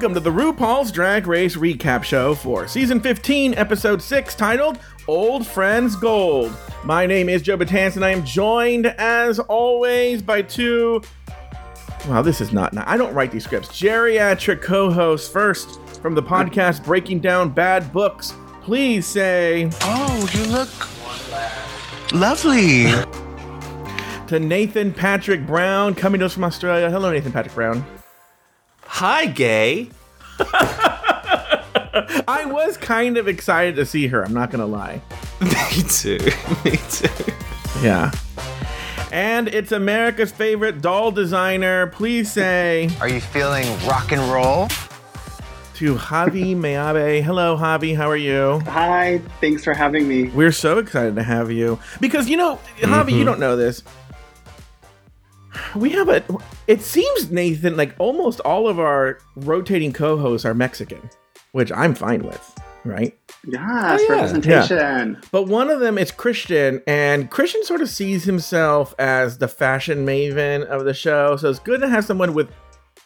Welcome to the RuPaul's Drag Race recap show for season 15, episode 6, titled Old Friends Gold. My name is Joe Batance, and I am joined, as always, by two. Wow, this is not. I don't write these scripts. Geriatric co hosts. First, from the podcast Breaking Down Bad Books, please say Oh, you look lovely. to Nathan Patrick Brown, coming to us from Australia. Hello, Nathan Patrick Brown. Hi, gay. I was kind of excited to see her, I'm not gonna lie. Me too. Me too. Yeah. And it's America's favorite doll designer. Please say Are you feeling rock and roll? to Javi Meabe. Hello, Javi. How are you? Hi, thanks for having me. We're so excited to have you because you know, Javi, you mm-hmm. don't know this. We have a. It seems Nathan like almost all of our rotating co-hosts are Mexican, which I'm fine with, right? Yes, Oh, yeah. representation. But one of them is Christian, and Christian sort of sees himself as the fashion maven of the show. So it's good to have someone with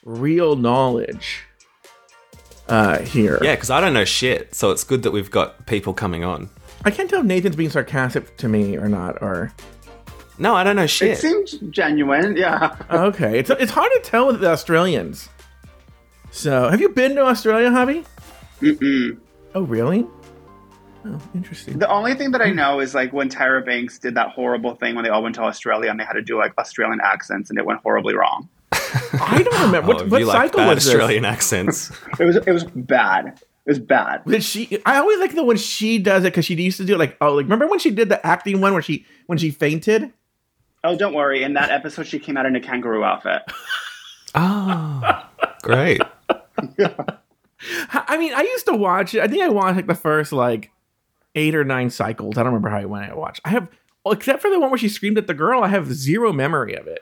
real knowledge uh, here. Yeah, because I don't know shit, so it's good that we've got people coming on. I can't tell if Nathan's being sarcastic to me or not. Or No, I don't know shit. It shit. seems genuine. Yeah. okay, it's it's hard to tell with the Australians. So, have you been to Australia, Javi? Mm-mm. Oh, really? Oh, interesting. The only thing that I hmm. know is like when Tyra Banks did that horrible thing when they all went to Australia and they had to do like Australian accents and it went horribly wrong. I don't remember Oh, what, what you like cycle bad was Australian accents. It was it was bad. It was bad. Did she? I always like the when she does it because she used to do it like oh like remember when she did the acting one where she when she fainted. Oh, don't worry. In that episode, she came out in a kangaroo outfit. oh, great. I mean, I used to watch it. I think I watched like the first like eight or nine cycles. I don't remember how I went. I watched. I have, except for the one where she screamed at the girl. I have zero memory of it.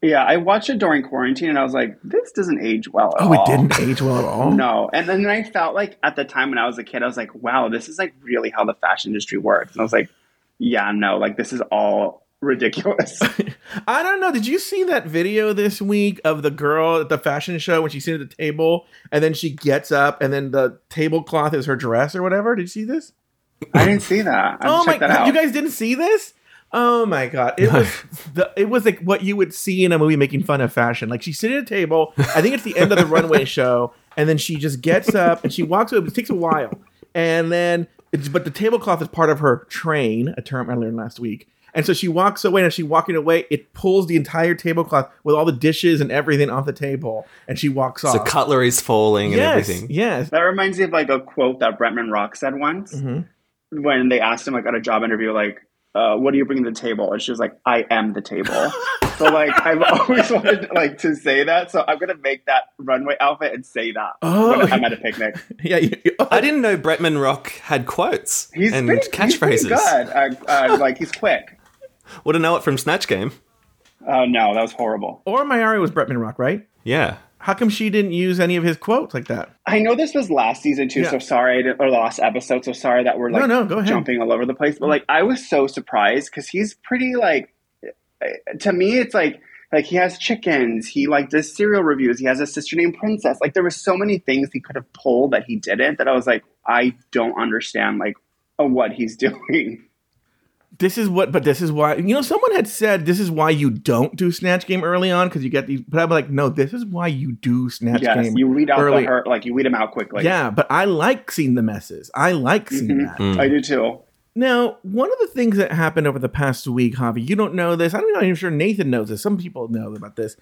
Yeah, I watched it during quarantine and I was like, this doesn't age well at Oh, all. it didn't age well at all. No, and then I felt like at the time when I was a kid, I was like, "Wow, this is like really how the fashion industry works." And I was like, "Yeah, no, like this is all ridiculous." I don't know. Did you see that video this week of the girl at the fashion show when she's sitting at the table and then she gets up and then the tablecloth is her dress or whatever? Did you see this? I didn't see that. I oh my that god! out. You guys didn't see this? Oh my god! It was the it was like what you would see in a movie making fun of fashion. Like she's sitting at a table. I think it's the end of the runway show, and then she just gets up and she walks away. It takes a while, and then it's but the tablecloth is part of her train, a term I learned last week. And so she walks away, and as she's walking away, it pulls the entire tablecloth with all the dishes and everything off the table, and she walks off. So cutlery's falling and everything. yes. That reminds me of like a quote that Bretman Rock said once Mhm. when they asked him like at a job interview, like, uh, "What are you bringing to the table?" And she was like, "I am the table." so like I've always wanted like to say that, so I'm gonna make that runway outfit and say that Oh. when I'm at a picnic. Yeah, you, you- I didn't know Bretman Rock had quotes He's and pretty, he's pretty catchphrases. good. Uh, uh, like he's quick. Would have know it from Snatch Game. Oh no, that was horrible. Aura Mayari was Bretman Rock, right? Yeah. How come she didn't use any of his quotes like that? I know this was last season too, Yeah. so sorry, I didn't- or last episode, so sorry that we're like No, no, go ahead. jumping all over the place. But like, I was so surprised because he's pretty like, to me, it's like like he has chickens, he like does cereal reviews, he has a sister named Princess. Like there were so many things he could have pulled that he didn't. That I was like, I don't understand like uh, what he's doing. This is what but this is why you know someone had said this is why you don't do snatch game early on because you get these but i'm like no this is why you do snatch yes, game you weed out early the hurt, like you weed them out quickly. yeah but i like seeing the messes i like seeing Mhm. that Mm. I do too. now one of the things that happened over the past week javi you don't know this i'm not even sure nathan knows this some people know about this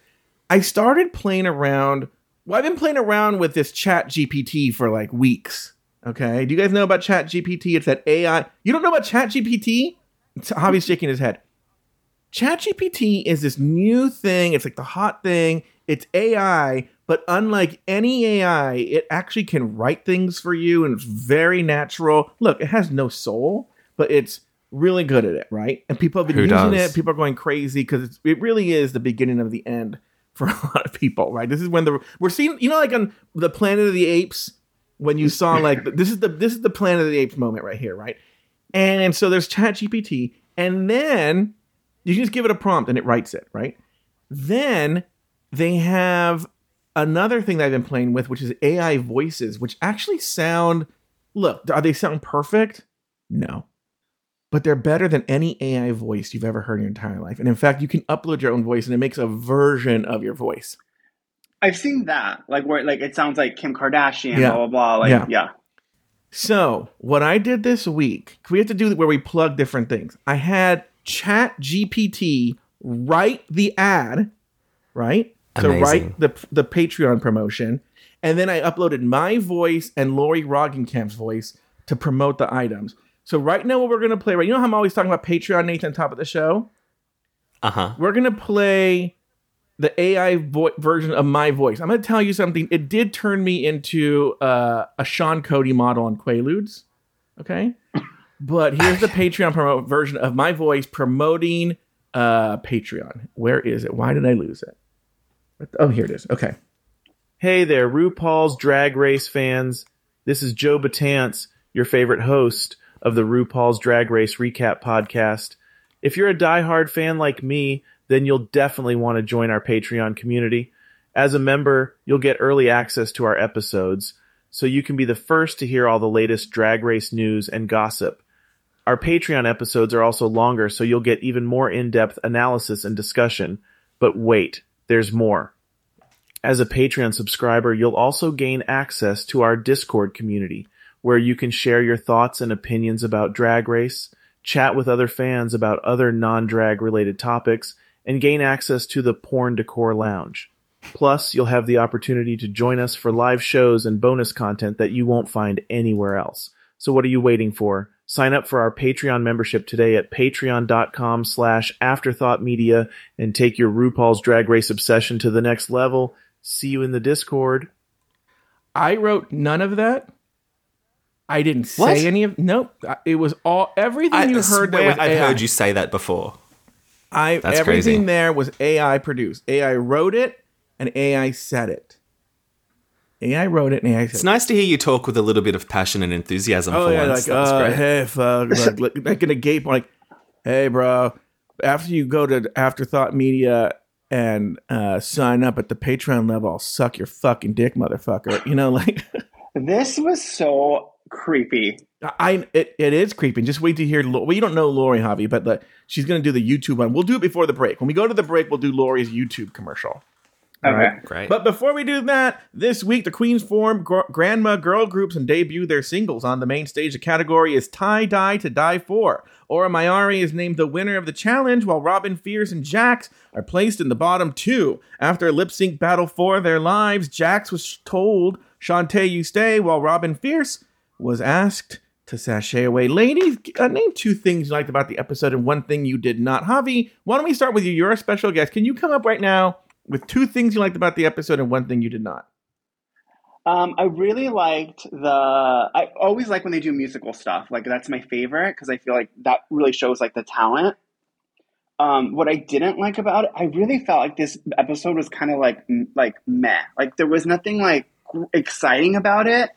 i started playing around well i've been playing around with this chat gpt for like weeks okay do you guys know about chat gpt it's that ai you don't know about chat gpt javi's shaking his head ChatGPT is this new thing. It's like the hot thing. It's AI, but unlike any AI, it actually can write things for you and it's very natural. Look, it has no soul, but it's really good at it, right? And people have been Who using does? it. People are going crazy because it really is the beginning of the end for a lot of people, right? This is when the we're seeing, you know, like on the Planet of the Apes, when you saw like this is the this is the Planet of the Apes moment right here, right? And so there's ChatGPT, and then you can just give it a prompt and it writes it, right? Then they have another thing that I've been playing with, which is AI voices, which actually sound. Look, are they sound perfect? No, but they're better than any AI voice you've ever heard in your entire life. And in fact, you can upload your own voice, and it makes a version of your voice. I've seen that, like where like it sounds like Kim Kardashian, Yeah. blah blah blah. Like Yeah. yeah. So, what I did this week, we have to do where we plug different things. I had Chat GPT write the ad, right? Amazing. write the the Patreon promotion, and then I uploaded my voice and Lori Roggenkamp's voice to promote the items. So right now, what we're gonna play, right? You know how I'm always talking about Patreon, Nathan, top of the show. Uh huh. We're gonna play the AI vo- version of my voice. I'm gonna tell you something. It did turn me into uh, a Sean Cody model on Quaaludes. Okay, but here's the Patreon promo version of my voice promoting uh, Patreon. Where is it? Why did I lose it? Oh, here it is. Okay. Hey there, RuPaul's Drag Race fans. This is Joe Batance, your favorite host of the RuPaul's Drag Race Recap podcast. If you're a diehard fan like me, then you'll definitely want to join our Patreon community. As a member, you'll get early access to our episodes, so you can be the first to hear all the latest drag race news and gossip. Our Patreon episodes are also longer, so you'll get even more in depth analysis and discussion. But wait, there's more. As a Patreon subscriber, you'll also gain access to our Discord community, where you can share your thoughts and opinions about Drag Race, chat with other fans about other non drag related topics, and gain access to the Porn Decor Lounge. Plus, you'll have the opportunity to join us for live shows and bonus content that you won't find anywhere else. So what are you waiting for? Sign up for our Patreon membership today at patreon.com slash afterthoughtmedia and take your RuPaul's Drag Race obsession to the next level. See you in the Discord. I wrote none of that. I didn't say What? any of. Nope. It was all everything I you heard. That I've AI. heard you say that before. I That's everything crazy. there was AI produced. AI wrote it and AI said it. AI wrote it and AI said It's it. nice to hear you talk with a little bit of passion and enthusiasm Oh for yeah, once. like That was uh, great. hey fuck, like, like, like in a gape, like, hey bro, after you go to Afterthought Media and uh, sign up at the Patreon level, I'll suck your fucking dick, motherfucker. You know, like This was so creepy. I it, it is creeping. Just wait to hear. Lo- Well, you don't know Lori Javi, but the, she's gonna do the YouTube one. We'll do it before the break. When we go to the break, we'll do Lori's YouTube commercial. All Okay. right. Great. But before we do that, this week the Queens form gr- grandma girl groups and debut their singles on the main stage. The category is Tie Dye to Die For. Aura Mayari is named the winner of the challenge, while Robin Fierce and Jax are placed in the bottom two. After a lip sync battle for their lives, Jax was told, Shantae, you stay, while Robin Fierce was asked to sashay away. Ladies, uh, name two things you liked about the episode and one thing you did not. Javi, why don't we start with you? You're a special guest. Can you come up right now with two things you liked about the episode and one thing you did not? Um, I really liked the. I always like when they do musical stuff. Like that's my favorite because I feel like that really shows like the talent. Um, what I didn't like about it, I really felt like this episode was kind of like like meh. Like there was nothing like exciting about it.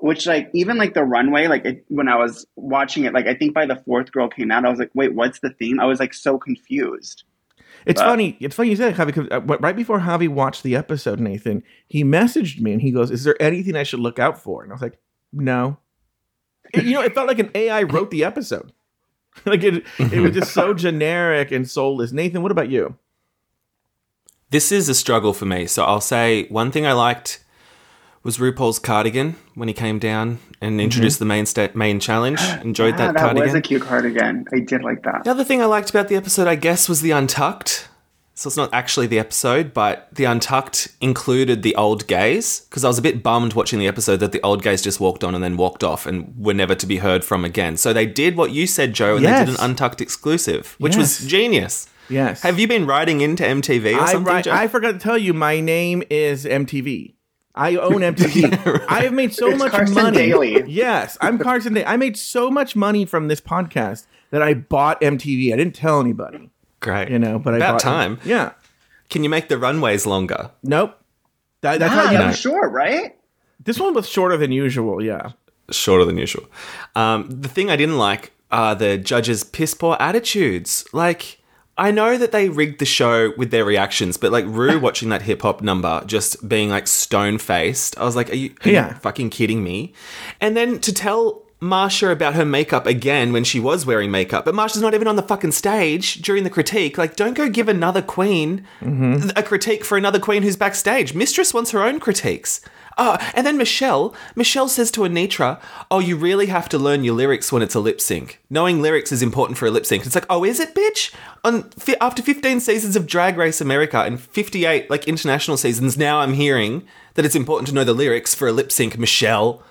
Which like even like the runway, like it, when I was watching it, like I think by the fourth girl came out, I was like, wait, what's the theme? I was like so confused. It's But- funny. It's funny you said it, Javi, because uh, right before Javi watched the episode, Nathan, he messaged me and he goes, "Is there anything I should look out for?" And I was like, "No." It- you know, it felt like an AI wrote the episode. like it, it was just so generic and soulless. Nathan, what about you? This is a struggle for me. So I'll say one thing I liked was RuPaul's cardigan when he came down and mm-hmm. introduced the main sta- main challenge. Enjoyed Yeah, that, that cardigan. was a cute cardigan. I did like that. The other thing I liked about the episode, I guess, was the Untucked. So it's not actually the episode, but the Untucked included the old gays because I was a bit bummed watching the episode that the old gays just walked on and then walked off and were never to be heard from again. So they did what you said, Joe, and they did an Untucked exclusive, which Yes. was genius. Yes. Have you been writing into MTV or I, something, write-? I forgot to tell you, my name is MTV. I own MTV. I have made so It's much Carson money. Daly. Yes, I'm Carson Daly. I made so much money from this podcast that I bought MTV. I didn't tell anybody, Great. you know, but I About bought time. Yeah. Can you make the runways longer? Nope. That, that's Ah, how you that know. was short, right? This one was shorter than usual. Yeah. shorter than usual. Um, the thing I didn't like are the judges' piss poor attitudes. Like, I know that they rigged the show with their reactions, but like Rue watching that hip hop number, just being like stone faced, I was like, are you, are Yeah. you fucking kidding me? And then to tell Marcia about her makeup again when she was wearing makeup, but Marcia's not even on the fucking stage during the critique. Like, don't go give another queen mm-hmm. a critique for another queen who's backstage. Mistress wants her own critiques. Oh, and then Michelle, Michelle says to Anetra, "Oh, you really have to learn your lyrics when it's a lip sync. Knowing lyrics is important for a lip sync." It's like, "Oh, is it, bitch?" On fi- after 15 seasons of Drag Race America and 58 like international seasons, now I'm hearing that it's important to know the lyrics for a lip sync, Michelle.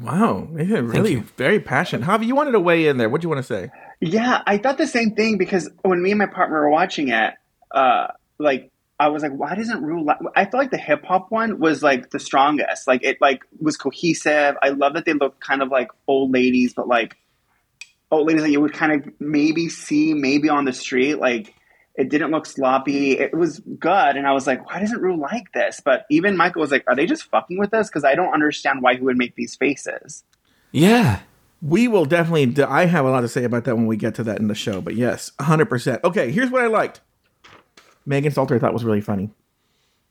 Wow, they're really very passionate. Javi, you wanted to weigh in there. What do you want to say? Yeah, I thought the same thing because when me and my partner were watching it, uh, like I was like, why doesn't Rue? Li-? I felt like the hip hop one was like the strongest. Like it like was cohesive. I love that they look kind of like old ladies, but like old ladies that you would kind of maybe see maybe on the street. Like it didn't look sloppy. It was good, and I was like, why doesn't Rue like this? But even Michael was like, are they just fucking with us? Because I don't understand why he would make these faces. Yeah. We will definitely. I have a lot to say about that when we get to that in the show. But yes, hundred percent. Okay, here's what I liked. Megan Stalter, I thought was really funny.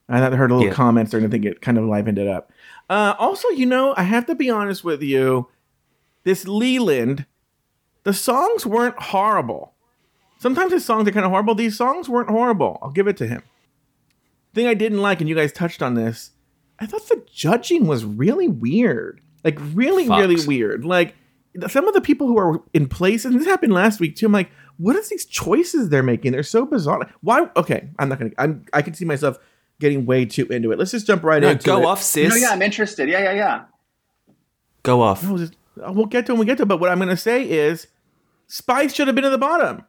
I thought I heard a little Yeah. comments there, and I think it kind of livened it up. Uh, also, you know, I have to be honest with you. This Leland, the songs weren't horrible. Sometimes his songs are kind of horrible. These songs weren't horrible. I'll give it to him. Thing I didn't like, and you guys touched on this, I thought the judging was really weird. Like really, Fucked. really weird. Like some of the people who are in place, and this happened last week too. I'm like, what is these choices they're making? They're so bizarre. Why? Okay, I'm not gonna. I'm. I can see myself getting way too into it. Let's just jump right No, into go it. off, sis. No, yeah, I'm interested. Yeah, yeah, yeah. Go off. No, just- uh, we'll get to it when we get to it. But what I'm gonna say is, Spice should have been at the bottom.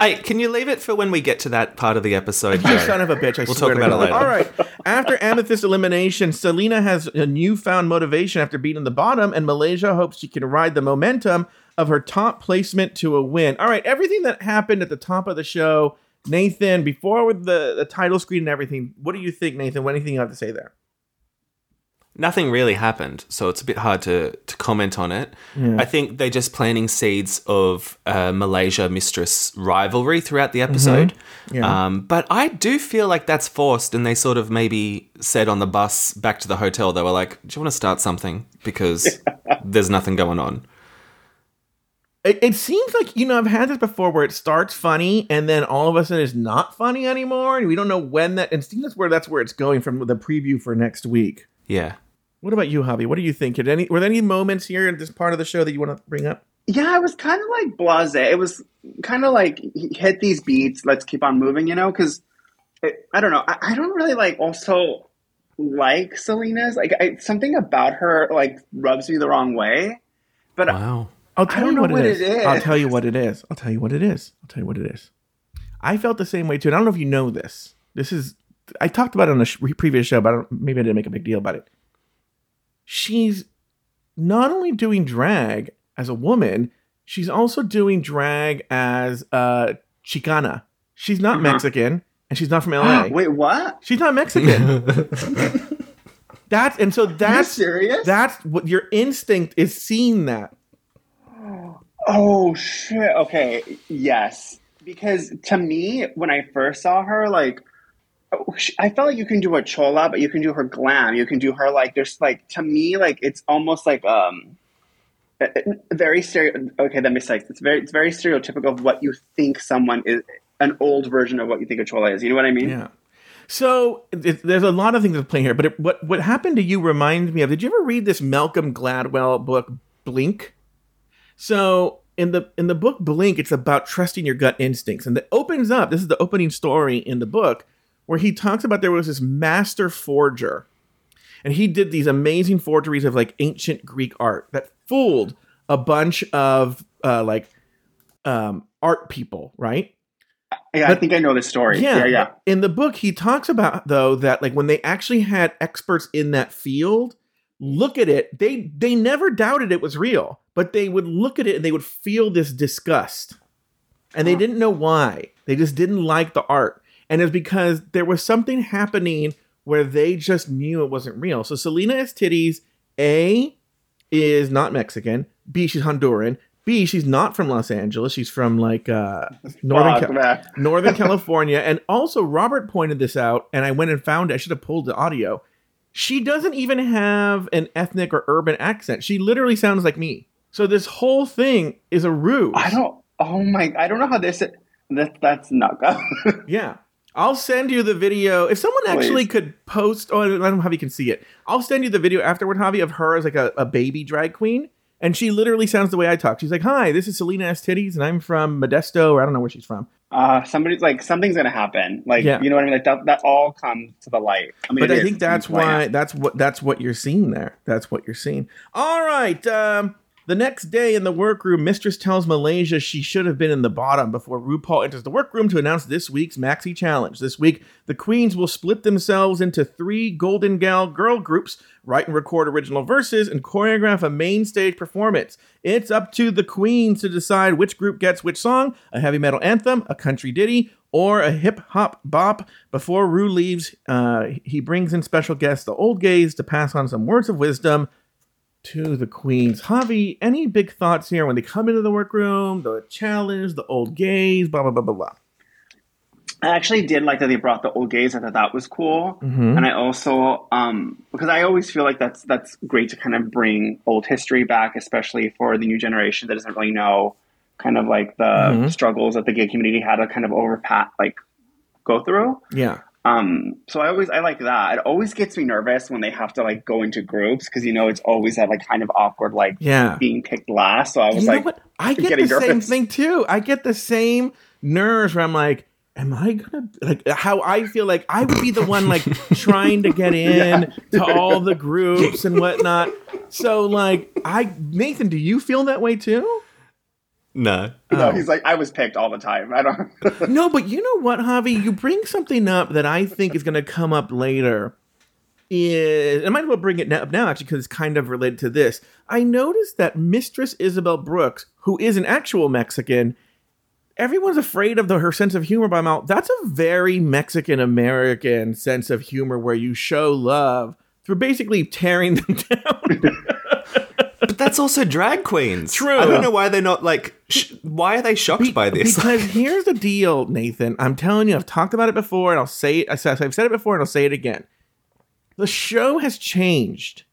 Hey, can you leave it for when we get to that part of the episode? You Joe? son of a bitch! I We'll swear talk to about it later. All right. After Amethyst elimination, Salina has a newfound motivation after beating the bottom, and Malaysia hopes she can ride the momentum of her top placement to a win. All right, everything that happened at the top of the show, Nathan, before the the title screen and everything. What do you think, Nathan? What anything you have to say there? Nothing really happened, so it's a bit hard to, to comment on it. I think they're just planting seeds of uh, Malaysia mistress rivalry throughout the episode. Yeah. Um, but I do feel like that's forced, and they sort of maybe said on the bus back to the hotel, they were like, Do you want to start something? Because there's nothing going on. It, it seems like you know I've had this before where it starts funny and then all of a sudden it's not funny anymore, and we don't know when that. And I think that's where that's where it's going from the preview for next week. Yeah. What about you, Javi? What do you think? Did any were there any moments here in this part of the show that you want to bring up? Yeah, I was kind of like blase. It was kind of like hit these beats. Let's keep on moving, you know? Because I don't know. I, I don't really like also like Salina's. Like I, something about her like rubs me the wrong way. But Wow. I'll tell don't you know what, what it is. it is. I'll tell you what it is. I'll tell you what it is. I'll tell you what it is. I felt the same way too. And I don't know if you know this. This is I talked about it on a sh- previous show, but I don't, maybe I didn't make a big deal about it. She's not only doing drag as a woman, she's also doing drag as uh, Chicana. She's not Uh-huh. Mexican, and she's not from LA. wait, what? She's not Mexican. that's and so that's serious? that's what your instinct is seeing that. Oh shit. Okay. Yes. Because to me, when I first saw her, like, oh, I felt like you can do a chola, but you can do her glam. You can do her like. There's like to me, like it's almost like um, very stereo. Okay, that makes sense. It's very it's very stereotypical of what you think someone is. An old version of what you think a chola is. You know what I mean? Yeah. So it, there's a lot of things at play here, but it, what what happened to you reminds me of. Did you ever read this Malcolm Gladwell book, Blink? So in the in the book Blink, it's about trusting your gut instincts, and it opens up. This is the opening story in the book where he talks about there was this master forger, and he did these amazing forgeries of like ancient Greek art that fooled a bunch of uh, like um, art people, right? Yeah, I think I know the story. Yeah, yeah. but In the book, he talks about though that like when they actually had experts in that field look at it, they they never doubted it was real, but they would look at it and they would feel this disgust, and they didn't know why. They just didn't like the art, and it's because there was something happening where they just knew it wasn't real. So Salina EsTitties, A, is not Mexican. B, she's Honduran. B, she's not from Los Angeles. She's from like uh, Northern Ca- Northern California. And also, Robert pointed this out, and I went and found it. I should have pulled the audio. She doesn't even have an ethnic or urban accent. She literally sounds like me. So this whole thing is a ruse. I don't. Oh my! I don't know how this. That that's not good. Yeah. I'll send you the video. If someone actually Please. could post, oh, I don't know how you can see it. I'll send you the video afterward, Javi, of her as like a, a baby drag queen. And she literally sounds the way I talk. She's like, Hi, this is Salina EsTitties, and I'm from Modesto, or I don't know where she's from. uh, somebody's like something's gonna happen. Like Yeah. you know what I mean? Like that. That all comes to the light. I mean, But I think that's why that's what that's what you're seeing there. That's what you're seeing. All right. Um, the next day in the workroom, Mistress tells Malaysia she should have been in the bottom before RuPaul enters the workroom to announce this week's Maxi Challenge. This week, the queens will split themselves into three Golden Gal girl groups, write and record original verses, and choreograph a main stage performance. It's up to the queens to decide which group gets which song a heavy metal anthem, a country ditty, or a hip hop bop. Before Rue leaves, uh, he brings in special guest, the old gays, to pass on some words of wisdom to the queens. Javi, any big thoughts here when they come into the workroom, the challenge, the old gays, blah, blah, blah, blah, blah. I actually did like that they brought the old gays. I thought that was cool, Mm-hmm. and I also um, because I always feel like that's that's great to kind of bring old history back, especially for the new generation that doesn't really know kind of like the Mm-hmm. struggles that the gay community had to kind of overpat like go through. Yeah. Um, so I always I like that. It always gets me nervous when they have to like go into groups because you know it's always that like kind of awkward like Yeah. being picked last. So I was You know like, what? I get the getting same thing too. I get the same nerves where I'm like, am I gonna like how I feel like I would be the one like trying to get in to all the groups and whatnot. So like I Nathan, do you feel that way too? No. no, Oh. he's like I was picked all the time. I don't. No, but you know what, Javi? You bring something up that I think is going to come up later. Is I might as well bring it up now, actually, because it's kind of related to this. I noticed that Mistress Isabelle Brooks, who is an actual Mexican, everyone's afraid of the, her sense of humor by mouth. That's a very Mexican American sense of humor where you show love through basically tearing them down. That's also drag queens. True. I don't know why they're not like. Sh- why are they shocked Be- by this? Because here's the deal, Nathan. I'm telling you, I've talked about it before, and I'll say it. I've said it before, and I'll say it again. The show has changed.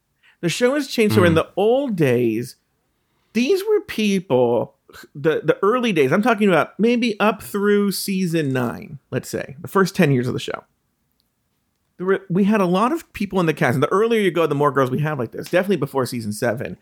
The show has changed. So in hmm. the old days, these were people. The the early days. I'm talking about maybe up through season nine. Let's say the first ten years of the show. There were, we had a lot of people in the cast, and the earlier you go, the more girls we have like this. Definitely before season seven,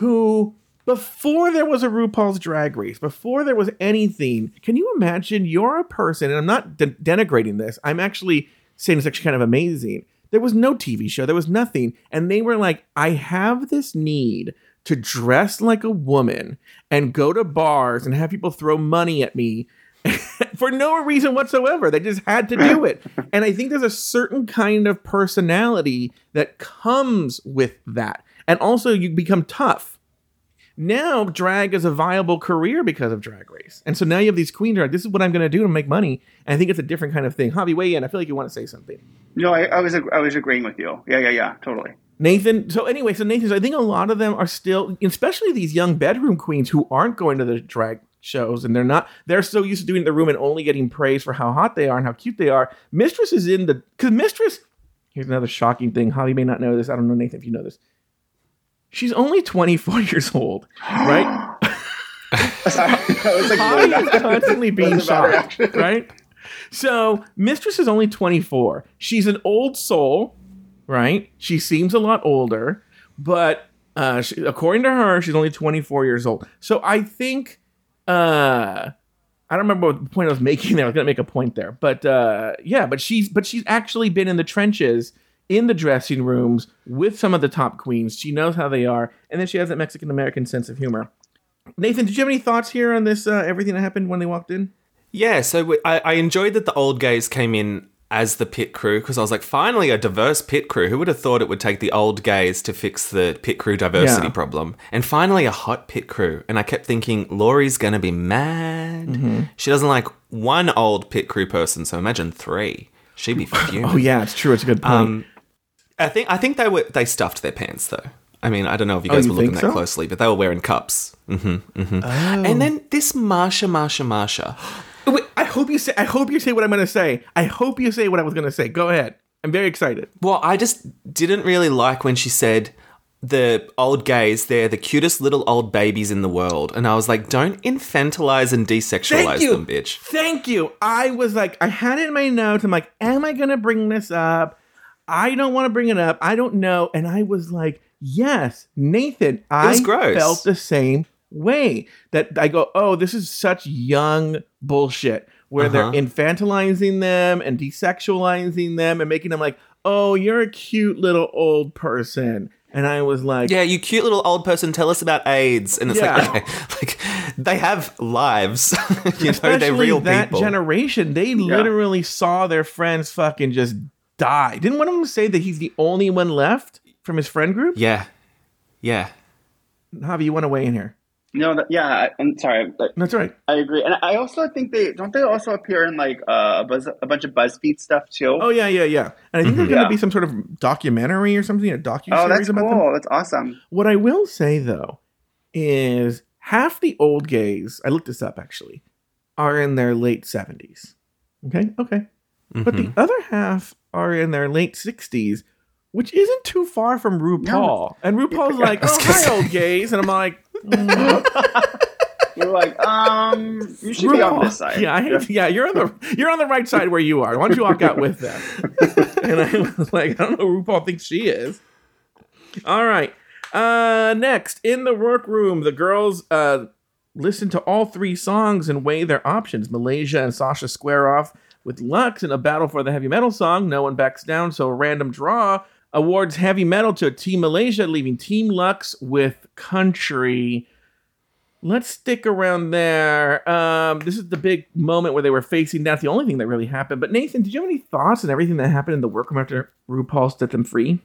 who before there was a RuPaul's Drag Race, before there was anything, can you imagine you're a person, and I'm not de- denigrating this, I'm actually saying it's actually kind of amazing. There was no TV show, there was nothing. And they were like, I have this need to dress like a woman and go to bars and have people throw money at me for no reason whatsoever. They just had to do it. and I think there's a certain kind of personality that comes with that. And also, you become tough. Now, drag is a viable career because of Drag Race. And so now you have these are like, this is what I'm going to do to make money. And I think it's a different kind of thing. Javi, weigh in. I feel like you want to say something. No, I, I was I was agreeing with you. Yeah, yeah, yeah, totally. Nathan, so anyway, so Nathan, so I think a lot of them are still, especially these young bedroom queens who aren't going to the drag shows and they're not, they're so used to doing the room and only getting praise for how hot they are and how cute they are. Mistress is in the, because Mistress, here's another shocking thing. Javi may not know this. I don't know, Nathan, if you know this. She's only 24 years old, right? Sorry, I was like, Javi is constantly being That's shocked, right? So Mistress is only 24. She's an old soul, right? She seems a lot older, but uh, she, according to her, she's only 24 years old. So I think, uh, I don't remember what point I was making there. I was gonna make a point there, but uh, yeah, but she's but she's actually been in the trenches, in the dressing rooms with some of the top queens. She knows how they are, and then she has that Mexican American sense of humor. Nathan, did you have any thoughts here on this? Uh, everything that happened when they walked in? Yeah, so we, I, I enjoyed that the old gays came in as the pit crew because I was like, finally a diverse pit crew. Who would have thought it would take the old gays to fix the pit crew diversity Yeah. problem? And finally a hot pit crew. And I kept thinking, Lori's gonna be mad. Mm-hmm. She doesn't like one old pit crew person, so imagine three. She'd be fuming. Oh yeah, it's true. It's a good point. Um, I think I think they were they stuffed their pants though. I mean, I don't know if you Oh, guys you were looking think that closely, but they were wearing cups. hmm hmm Oh. And then this Marcia, Marcia, Marcia. Wait, I hope you say. I hope you say what I'm going to say. I hope you say what I was going to say. Go ahead. I'm very excited. Well, I just didn't really like when she said the old gays, they're the cutest little old babies in the world. And I was like, don't infantilize and desexualize them, bitch. Thank you. I was like, I had it in my notes. I'm like, am I going to bring this up? I don't want to bring it up. I don't know. And I was like, yes, Nathan. I gross. felt the same way. That I go, oh, this is such young bullshit where Uh-huh. they're infantilizing them and desexualizing them and making them like, oh, you're a cute little old person. And I was like, Yeah, you cute little old person, tell us about AIDS. And it's Yeah. like, okay, like they have lives. you know, especially they're real that people. generation, they literally saw their friends fucking just die. Didn't one of them say that he's the only one left from his friend group? yeah. Yeah. Javi, you want to weigh in here? No, that, yeah, I- I'm sorry. but That's right. I agree, and I also think they don't they also appear in like uh, a, buzz, a bunch of BuzzFeed stuff too. Oh yeah, yeah, yeah. And I think there's going to Yeah. be some sort of documentary or something, a docu Oh, that's about cool. them. That's awesome. What I will say though is half the old gays, I looked this up actually, are in their late 70s. Okay? Okay. But the other half are in their late 60s, which isn't too far from RuPaul. And RuPaul's like, oh, hi, old gays. And I'm like, You're like, um, you should be on RuPaul. this side. Yeah, I hate, yeah, you're on the you're on the right side where you are. Why don't you walk out with them? and I was like, I don't know who RuPaul thinks she is. All right. Uh next, in the workroom, the girls uh listen to all three songs and weigh their options. Malaysia and Sasha square off with Luxx in a battle for the heavy metal song. No one backs down, so a random draw awards heavy metal to Team Malaysia, leaving Team Luxx with country. Let's stick around there. Um, this is the big moment where they were facing That's the only thing that really happened. But Nathan, did you have any thoughts on everything that happened in the workroom after RuPaul set them free?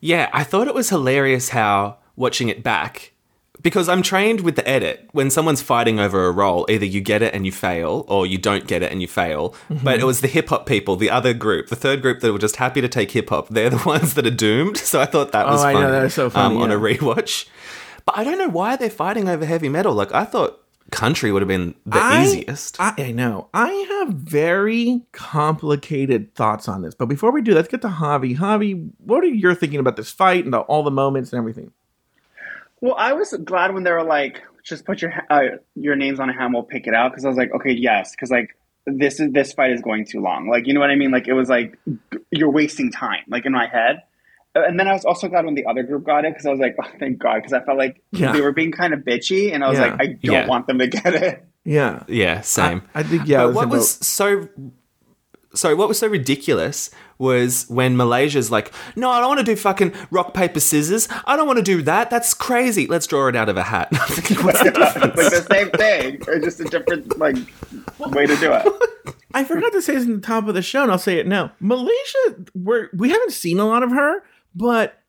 Yeah, I thought it was hilarious how watching it back, because I'm trained with the edit. When someone's fighting over a role, either you get it and you fail, or you don't get it and you fail. But it was the hip hop people, the other group, the third group that were just happy to take hip hop. They're the ones that are doomed. So I thought that was Oh, I know, funny, that is so funny, um, on a rewatch. But I don't know why they're fighting over heavy metal. Like I thought country would have been the I- easiest. I, I know. I have very complicated thoughts on this. But before we do, let's get to Javi. Javi, what are you thinking about this fight and the, all the moments and everything? Well, I was glad when they were like, just put your uh, your names on a ham, we'll pick it out. Because I was like, okay, yes, because like this is this fight is going too long. Like, you know what I mean? Like, it was like you're wasting time. Like in my head. Uh, And then I was also glad when the other group got it because I was like, oh, thank God, because I felt like Yeah. they were being kind of bitchy, and I was Yeah. like, I don't Yeah. want them to get it. Yeah. yeah, same. I think, yeah. But it what about- was so sorry, what was so ridiculous was when Malaysia's like, no, I don't want to do fucking rock, paper, scissors. I don't want to do that. That's crazy. Let's draw it out of a hat. I'm What's the difference? like the same thing, or just a different like way to do it. I forgot to say this in the top of the show, and I'll say it now. Malaysia, we're, we haven't seen a lot of her, but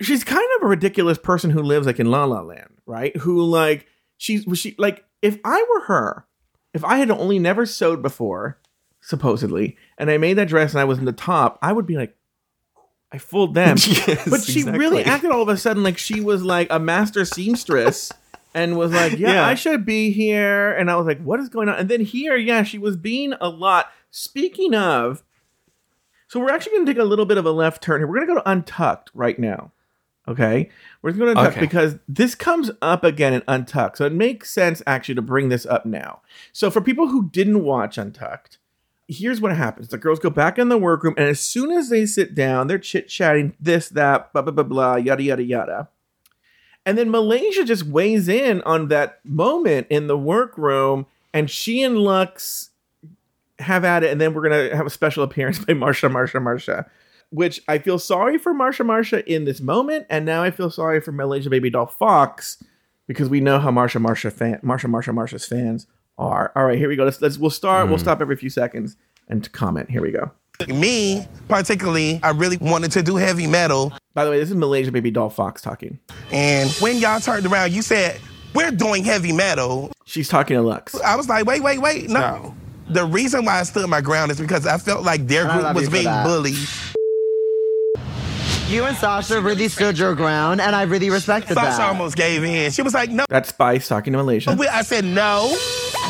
she's kind of a ridiculous person who lives like in La La Land, right? Who like she's was she like if I were her, if I had only never sewed before, supposedly, and I made that dress and I was in the top, I would be like, I fooled them. Yes, but she really acted all of a sudden like she was like a master seamstress and was like, yeah, Yeah. I should be here. And I was like, what is going on? And then here, yeah, she was being a lot. Speaking of, so we're actually going to take a little bit of a left turn here. We're going to go to Untucked right now. Okay. We're going to Untucked Okay. because this comes up again in Untucked. So it makes sense actually to bring this up now. So for people who didn't watch Untucked, here's what happens. The girls go back in the workroom, and as soon as they sit down, they're chit chatting this, that, blah, blah, blah, blah, yada, yada, yada. And then Malaysia just weighs in on that moment in the workroom, and she and Luxx have at it, and then we're gonna have a special appearance by Marcia, Marcia, Marcia. Which I feel sorry for Marcia, Marcia in this moment, and now I feel sorry for Malaysia Babydoll Foxx because we know how Marcia, Marcia fan, Marcia, Marcia, Marcia's fans are. All right, here we go. Let's, let's we'll start. We'll stop every few seconds and to comment. Here we go. Me, particularly, I really wanted to do heavy metal. By the way, this is Malaysia Babydoll Foxx talking. And when y'all turned around, you said, We're doing heavy metal. She's talking to Luxx. I was like, Wait, wait, wait. No. The reason why I stood my ground is because I felt like their group was being that. bullied. You and Sasha really stood your ground, and I really respected Sasha that. Sasha almost gave in. She was like, no. That's Spice talking to Malaysia. We- I said, no,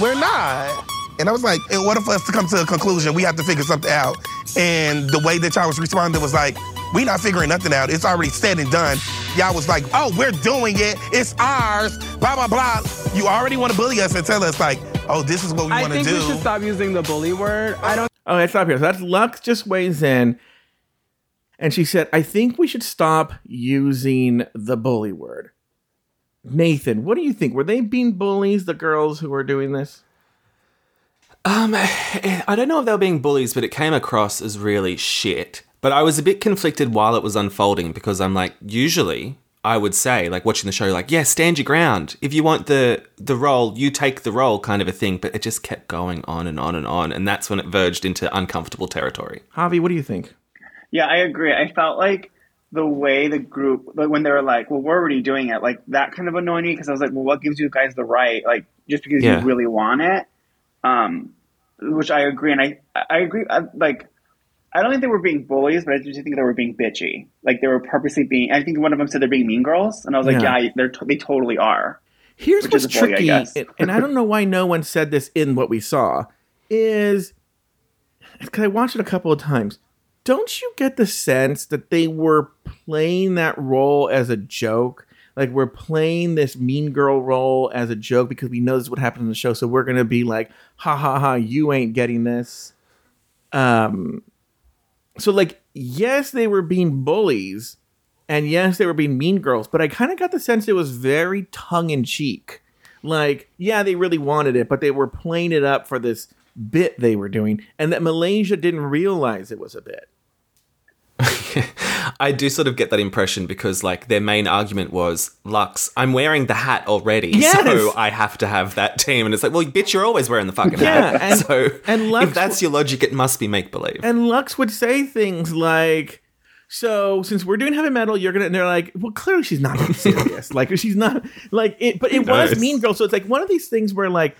we're not. And I was like, in order for us to come to a conclusion, we have to figure something out. And the way that y'all was responding was like, we not figuring nothing out. It's already said and done. Y'all was like, oh, we're doing it. It's ours. Blah, blah, blah. You already want to bully us and tell us like, oh, this is what we want to do. I think do. we should stop using the bully word. I don't Okay, stop here. So that's Luxx just weighs in. And she said, I think we should stop using the bully word. Nathan, what do you think? Were they being bullies, the girls who were doing this? Um, I don't know if they were being bullies, but it came across as really shit. But I was a bit conflicted while it was unfolding because I'm like, usually I would say, like watching the show, like, yeah, stand your ground. If you want the the role, you take the role, kind of a thing. But it just kept going on and on and on, and that's when it verged into uncomfortable territory. Javi, what do you think? Yeah, I agree. I felt like the way the group, like when they were like, "Well, we're already doing it," like that kind of annoyed me because I was like, "Well, what gives you guys the right? Like, just because Yeah. you really want it?" Um, which I agree, and I I agree. I, like, I don't think they were being bullies, but I just think they were being bitchy. Like they were purposely being. I think one of them said they're being mean girls, and I was like, Yeah. "Yeah, they're they totally are." Here's Which what's is a bully, I tricky, and, and I don't know why no one said this in what we saw, is because I watched it a couple of times. Don't you get the sense that they were playing that role as a joke? Like we're playing this mean girl role as a joke because we know this is what in the show, so we're gonna be like, ha ha ha, you ain't getting this. Um, so like, yes, they were being bullies, and yes, they were being mean girls, but I kind of got the sense it was very tongue in cheek. Like, yeah, they really wanted it, but they were playing it up for this bit they were doing, and that Malaysia didn't realize it was a bit. I do sort of get that impression because, like, their main argument was, Luxx, I'm wearing the hat already, Yes! so I have to have that team. And it's like, well, bitch, you're always wearing the fucking Yeah, hat. and- so and Luxx if that's your logic, it must be make believe. And Luxx would say things like, "So since we're doing heavy metal, you're gonna." And they're like, "Well, clearly she's not being serious. like she's not like it." But it was? Mean Girl, so it's like one of these things where like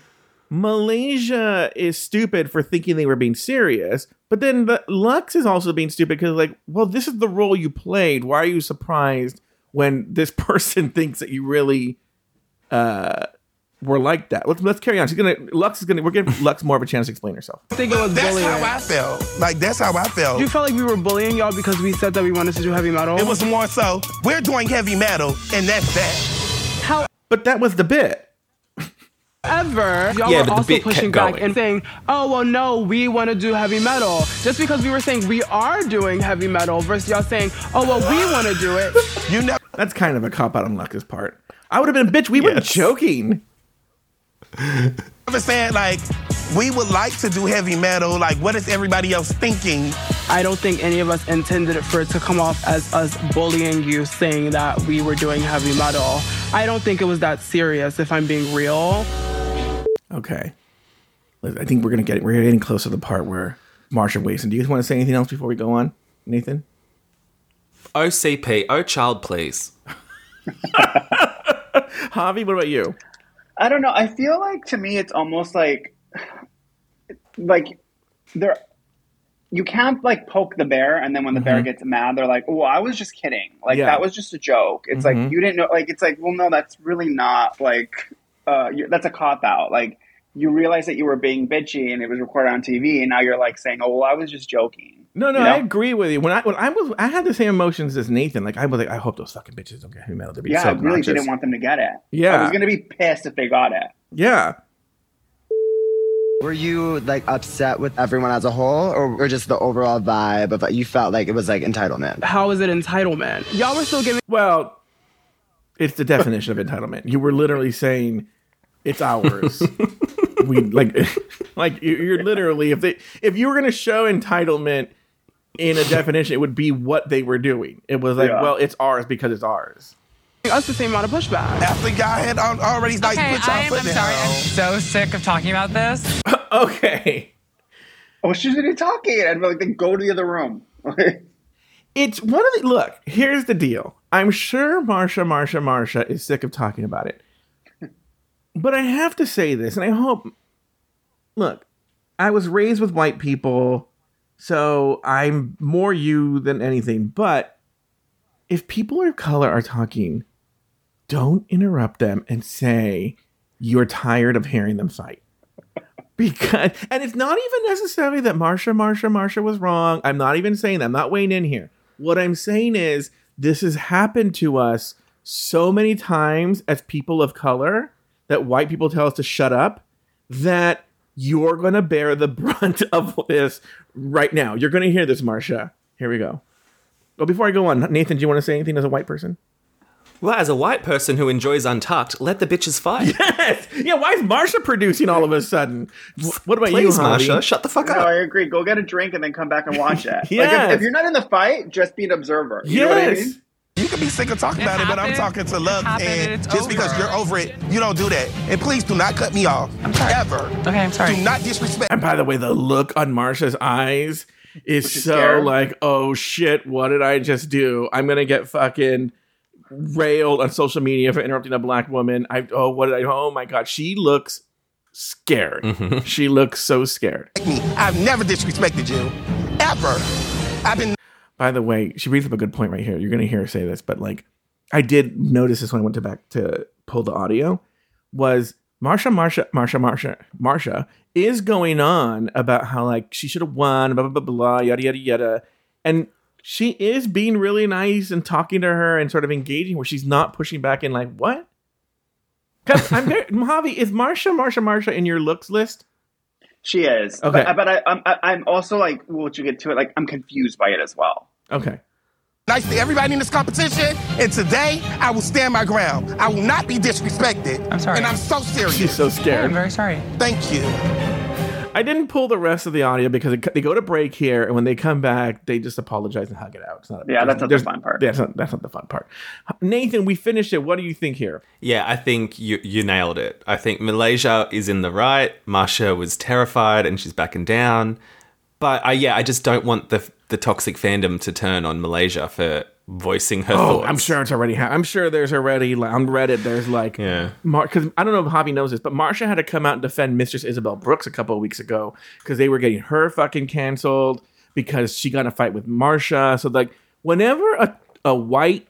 Malaysia is stupid for thinking they were being serious, but then the, Luxx is also being stupid because like, well, this is the role you played. Why are you surprised when this person thinks that you really uh were like that? Let's let's carry on. She's gonna Luxx is gonna we're giving Luxx more of a chance to explain herself. think it was That's bullying. how I felt. Like that's how I felt. you felt like we were bullying y'all because we said that we wanted to do heavy metal? It was more so we're doing heavy metal, and that's that. How? But that was the bit. However, y'all Yeah, were also pushing back and saying, "Oh well, no, we want to do heavy metal." Just because we were saying we are doing heavy metal, versus y'all saying, "Oh well, we want to do it." You never That's kind of a cop out on Luxx's part. I would have been, bitch, we were Yes. joking. said like we would like to do heavy metal. Like, what is everybody else thinking? I don't think any of us intended it for it to come off as us bullying you, saying that we were doing heavy metal. I don't think it was that serious, if I'm being real. Okay. I think we're gonna get we're getting close to the part where Marcia waits. And do you guys want to say anything else before we go on, Nathan? Oh, OCP, oh child, please. Javi, what about you? I don't know. I feel like to me, it's almost like, like there, you can't like poke the bear, and then when the bear gets mad, they're like, "Oh, I was just kidding. Like Yeah. that was just a joke." It's Mhm. like you didn't know. Like it's like, well, no, that's really not like, uh, that's a cop out. Like you realize that you were being bitchy, and it was recorded on TV, and now you're like saying, "Oh, well, I was just joking." No, no, You I agree with you. When I when I was I had the same emotions as Nathan. Like I was like, I hope those fucking bitches don't get heavy metal. They're being Yeah, so I really didn't want them to get it. Yeah. I was gonna be pissed if they got it. Yeah. Were you like upset with everyone as a whole, or, or just the overall vibe of you felt like it was like entitlement? How is it entitlement? Y'all were still giving. Well, it's the definition of entitlement. You were literally saying it's ours. we like like you- you're literally if they if you were going to show entitlement in a definition it would be what they were doing. It was like, Yeah. well, it's ours because it's ours. Us the same amount of pushback. After y'all had already like Okay, put y'all I am, foot I'm down. sorry. I'm so sick of talking about this. Okay. Oh, she's gonna be talking, and like, then go to the other room. It's one of the look, here's the deal. I'm sure Marcia, Marcia, Marcia is sick of talking about it. But I have to say this, and I hope look, I was raised with white people, so I'm more you than anything, but if people of color are talking, don't interrupt them and say you're tired of hearing them fight. Because and it's not even necessarily that Marcia, Marcia, Marcia was wrong. I'm not even saying that. I'm not weighing in here. What I'm saying is this has happened to us so many times as people of color that white people tell us to shut up that you're going to bear the brunt of this right now. You're going to hear this, Marcia. Here we go. Well, before I go on, Nathan, do you want to say anything as a white person? Well, as a white person who enjoys Untucked, let the bitches fight. Yes. Yeah. Why is Marcia producing all of a sudden? What about Please, you, Marcia, shut the fuck No, up. I agree. Go get a drink and then come back and watch it. Like Yes. if, if you're not in the fight, just be an observer. You know what I Yes. mean? You can be sick of talking It about it, but I'm talking to It love, happened, and it's just because you're over it, you don't do that. And please do not cut me off. I'm sorry. Ever. Okay, I'm sorry. Do not disrespect. And by the way, the look on Marcia's eyes is is so scared. like, oh shit, what did I just do? I'm gonna get fucking railed on social media for interrupting a black woman. I oh what did I oh my god, she looks scared. Mm-hmm. She looks so scared. I've never disrespected you. Ever. I've been By the way, she brings up a good point right here. You're gonna hear her say this, but like I did notice this when I went to back to pull the audio was Marcia, Marcia, Marcia, Marcia, Marcia is going on about how like she should have won, blah blah blah blah, yada yada yada, and she is being really nice and talking to her and sort of engaging where she's not pushing back and like what because I'm very, Mojave is Marcia, Marcia, Marcia in your looks list? She is. Okay. But, but I, I'm, I- I'm also like, well, you get to it, like, I'm confused by it as well. Okay. nice to everybody in this competition, and today I will stand my ground. I will not be disrespected. I'm sorry. And I'm so serious. She's so scared I'm very sorry. Thank you. I didn't pull the rest of the audio because it, they go to break here, and when they come back, they just apologize and hug it out. It's not. Yeah, that's not the fun part. That's not, that's not the fun part. Nathan, we finished it. What do you think here? Yeah, I think you you nailed it. I think Malaysia is in the right. Marcia was terrified and she's backing down. But I yeah, I just don't want the the toxic fandom to turn on Malaysia for voicing her Oh, thoughts. I'm sure it's already. Ha- I'm sure there's already like, on Reddit. There's like, Yeah. because I don't know if Javi knows this, but Marcia had to come out and defend Mistress Isabelle Brooks a couple of weeks ago because they were getting her fucking canceled because she got in a fight with Marcia. So like, whenever a a white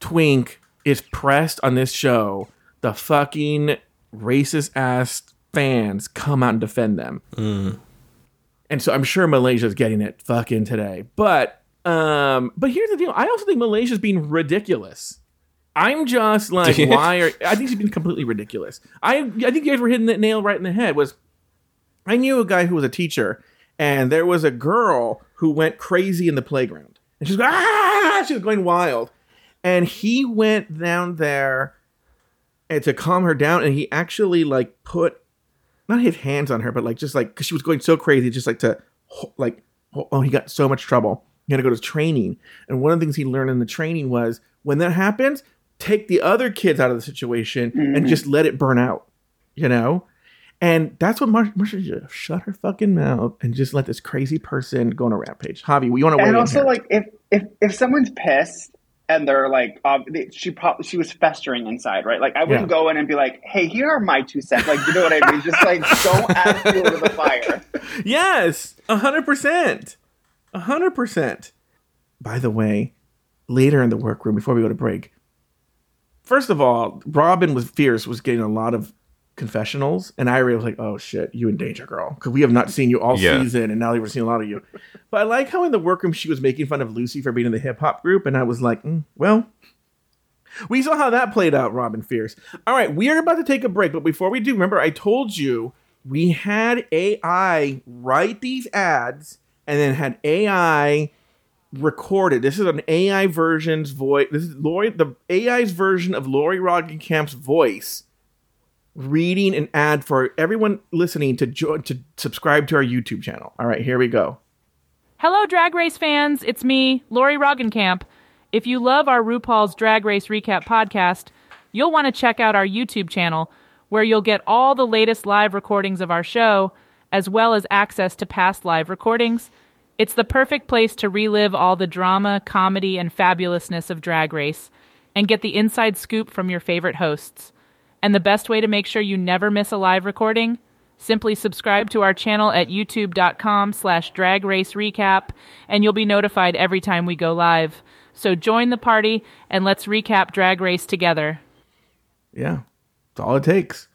twink is pressed on this show, the fucking racist ass fans come out and defend them. Mm. And so I'm sure Malaysia's getting it fucking today. But um but here's the deal. I also think Malaysia's being ridiculous. I'm just like, why are I think she's been completely ridiculous. I I think you guys were hitting that nail right in the head was I knew a guy who was a teacher and there was a girl who went crazy in the playground. And she was going, ah she was going wild. And he went down there and to calm her down and he actually like put not his hands on her, but like just like because she was going so crazy, just like to like oh he got so much trouble. He had to go to training, and one of the things he learned in the training was when that happens, take the other kids out of the situation and just let it burn out, you know. And that's what Mar- Marcia did. Shut her fucking mouth and just let this crazy person go on a rampage. Javi, we want to And also, like, if, if, if someone's pissed and they're like, um, she probably, she was festering inside, right? Like, I wouldn't Yeah. go in and be like, hey, here are my two cents. Like, you know what I mean? Just like, don't add fuel to the fire. Yes, a hundred percent, a hundred percent. By the way, later in the workroom, before we go to break, first of all, Robin was fierce was getting a lot of confessionals, and I was like, "Oh shit, you in danger, girl," because we have not seen you all Yeah. season, and now we're seeing a lot of you. But I like how in the workroom she was making fun of Lucy for being in the hip hop group, and I was like, mm, "Well." We saw how that played out, Robin Fierce. All right, we are about to take a break, but before we do, remember I told you we had AI write these ads and then had AI recorded. This is an AI version's voice. This is Lori, the AI's version of Lori Roggenkamp's voice reading an ad for everyone listening to join to subscribe to our YouTube channel. All right, here we go. Hello, Drag Race fans. It's me, Lori Roggenkamp. If you love our RuPaul's Drag Race Recap podcast, you'll want to check out our YouTube channel, where you'll get all the latest live recordings of our show, as well as access to past live recordings. It's the perfect place to relive all the drama, comedy, and fabulousness of Drag Race, and get the inside scoop from your favorite hosts. And the best way to make sure you never miss a live recording? Simply subscribe to our channel at youtube.com slash drag race recap, and you'll be notified every time we go live. So join the party and let's recap Drag Race together. Yeah, that's all it takes.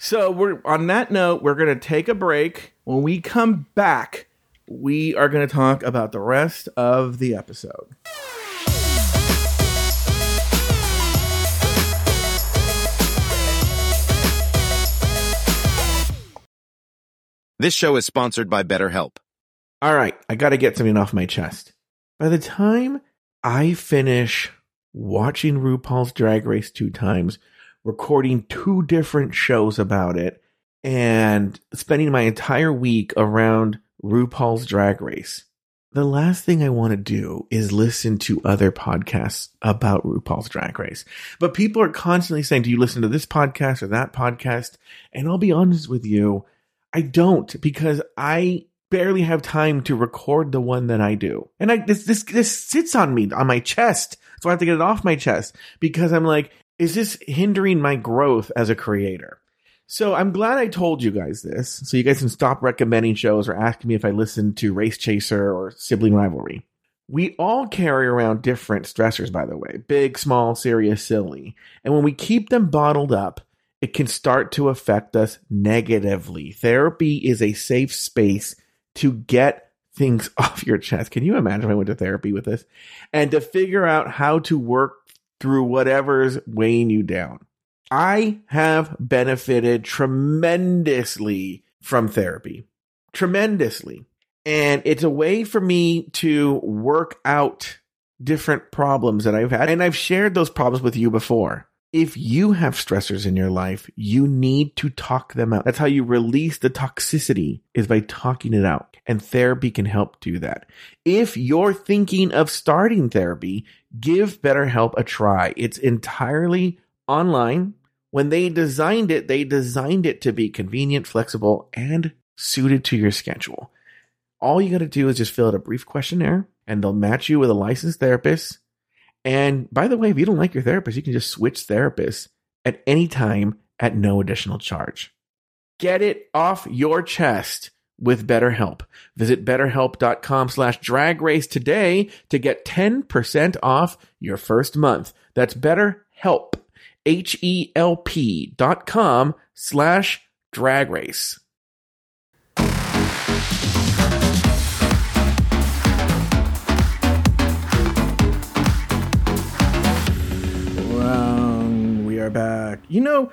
So we're on that note, we're gonna take a break. When we come back, we are gonna talk about the rest of the episode. This show is sponsored by BetterHelp. All right, I got to get something off my chest. By the time I finish watching RuPaul's Drag Race two times, recording two different shows about it, and spending my entire week around RuPaul's Drag Race, the last thing I want to do is listen to other podcasts about RuPaul's Drag Race. But people are constantly saying, Do you listen to this podcast or that podcast? And I'll be honest with you, I don't because I barely have time to record the one that I do. And I this this this sits on me on my chest. So I have to get it off my chest because I'm like, is this hindering my growth as a creator? So I'm glad I told you guys this. So you guys can stop recommending shows or asking me if I listen to Race Chaser or Sibling Rivalry. We all carry around different stressors, by the way big, small, serious, silly. And when we keep them bottled up, it can start to affect us negatively. Therapy is a safe space to get things off your chest. Can you imagine I went to therapy with this? And to figure out how to work through whatever's weighing you down. I have benefited tremendously from therapy. Tremendously. And it's a way for me to work out different problems that I've had. And I've shared those problems with you before. If you have stressors in your life, you need to talk them out. That's how you release the toxicity is by talking it out. And therapy can help do that. If you're thinking of starting therapy, give BetterHelp a try. It's entirely online. When they designed it, they designed it to be convenient, flexible, and suited to your schedule. All you got to do is just fill out a brief questionnaire and they'll match you with a licensed therapist and by the way, if you don't like your therapist, you can just switch therapists at any time at no additional charge. Get it off your chest with BetterHelp. Visit betterhelp.com slash drag race today to get 10% off your first month. That's betterhelp, H-E-L-P dot com slash drag race. Are back. You know,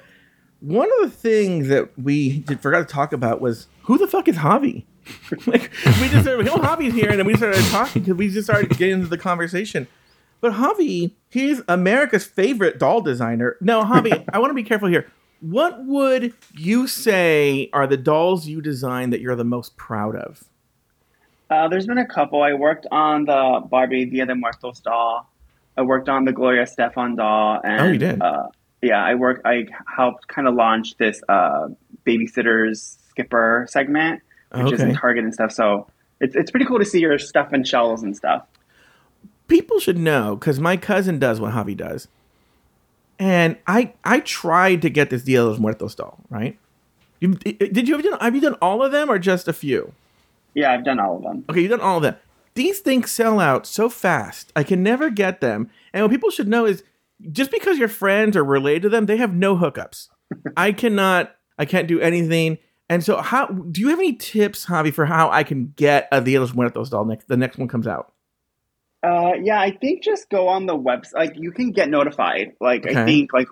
one of the things that we did, forgot to talk about was who the fuck is Javi? like we just started, oh, Javi's here, and then we started talking because we just started getting into the conversation. But Javi, he's America's favorite doll designer. Now, Javi, I want to be careful here. What would you say are the dolls you design that you're the most proud of? Uh, there's been a couple. I worked on the Barbie Dia de Muertos doll. I worked on the Gloria Estefan doll, and Oh, you did? Uh, yeah, I worked. I helped kind of launch this uh, babysitters skipper segment, which is in Target and stuff. So it's it's pretty cool to see your stuff in shells and stuff. people should know because my cousin does what Javi does, and I I tried to get this Dia de los Muertos doll. Right? You, did you have you done? Have you done all of them or just a few? Yeah, I've done all of them. Okay, you've done all of them. These things sell out so fast. I can never get them. And what people should know is just because your friends are related to them, they have no hookups. I cannot. I can't do anything. And so, how do you have any tips, Javi, for how I can get a Dia de los Muertos doll next? The next one comes out. Uh, yeah, I think just go on the website. Like you can get notified. Like Okay. I think like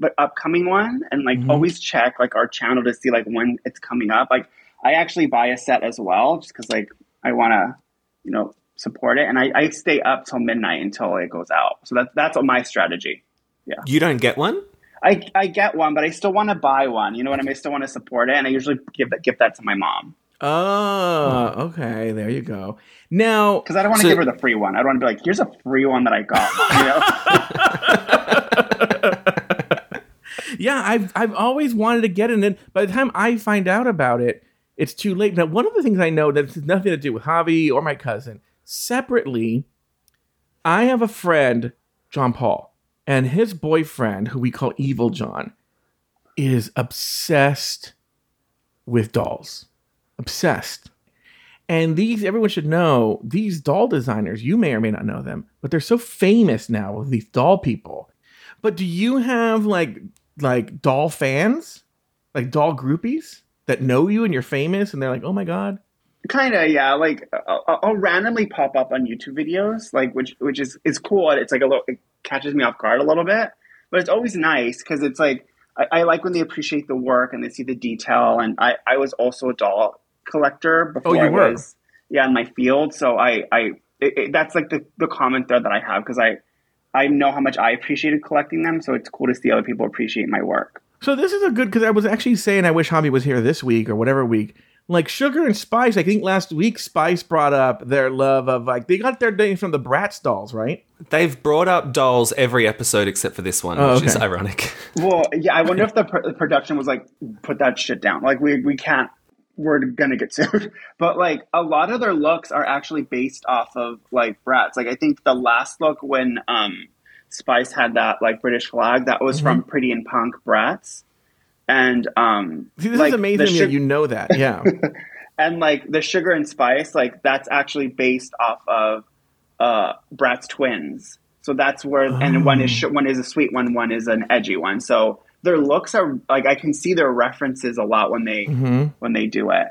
the upcoming one, and like Mhm. always check like our channel to see like when it's coming up. Like I actually buy a set as well, just because like I want to, you know, support it, and I, I stay up till midnight until it goes out. So that that's my strategy. Yeah, You don't get one? I I get one, but I still want to buy one. You know what I mean? I still want to support it, and I usually give that give that to my mom Oh, okay. There you go. Now, because I don't want to So- give her the free one. I don't want to be like, here's a free one that I got. You know? yeah, I've I've always wanted to get it, and then by the time I find out about it, it's too late. Now, one of the things I know that has nothing to do with Javi or my cousin. Separately, I have a friend, John Paul, and his boyfriend, who we call Evil John, is obsessed with dolls. Obsessed. And these, everyone should know, these doll designers, you may or may not know them, but they're so famous now with these doll people. But do you have like like doll fans, like doll groupies that know you and you're famous, and they're like, oh my god, Kind of, yeah. Like I'll, I'll randomly pop up on YouTube videos, like which which is is cool. It's like a little, it catches me off guard a little bit, but it's always nice because it's like I, I like when they appreciate the work and they see the detail. And I I was also a doll collector oh, before oh, you I were? was yeah in my field, so I I it, it, that's like the the common thread that I have because I I know how much I appreciated collecting them, so it's cool to see other people appreciate my work. So this is a good because I was actually saying I wish Javi was here this week or whatever week. Like Sugar and Spice, I think last week Spice brought up their love of like they got their name from the Bratz dolls, right? They've brought up dolls every episode except for this one, Oh, which is ironic. Well, yeah, I wonder if the, pr- the production was like, put that shit down. Like, we, we can't, we're gonna get sued. But like, a lot of their looks are actually based off of like Bratz. Like, I think the last look when um, Spice had that like British flag, that was from Pretty and Punk Bratz. And um, See, this like, is amazing the to me Sug- that you know that. Yeah. and like the Sugar and Spice, like that's actually based off of uh, Bratz twins. So that's where, and one is sh- one is a sweet one, one is an edgy one. So their looks are like I can see their references a lot when they Mhm. when they do it.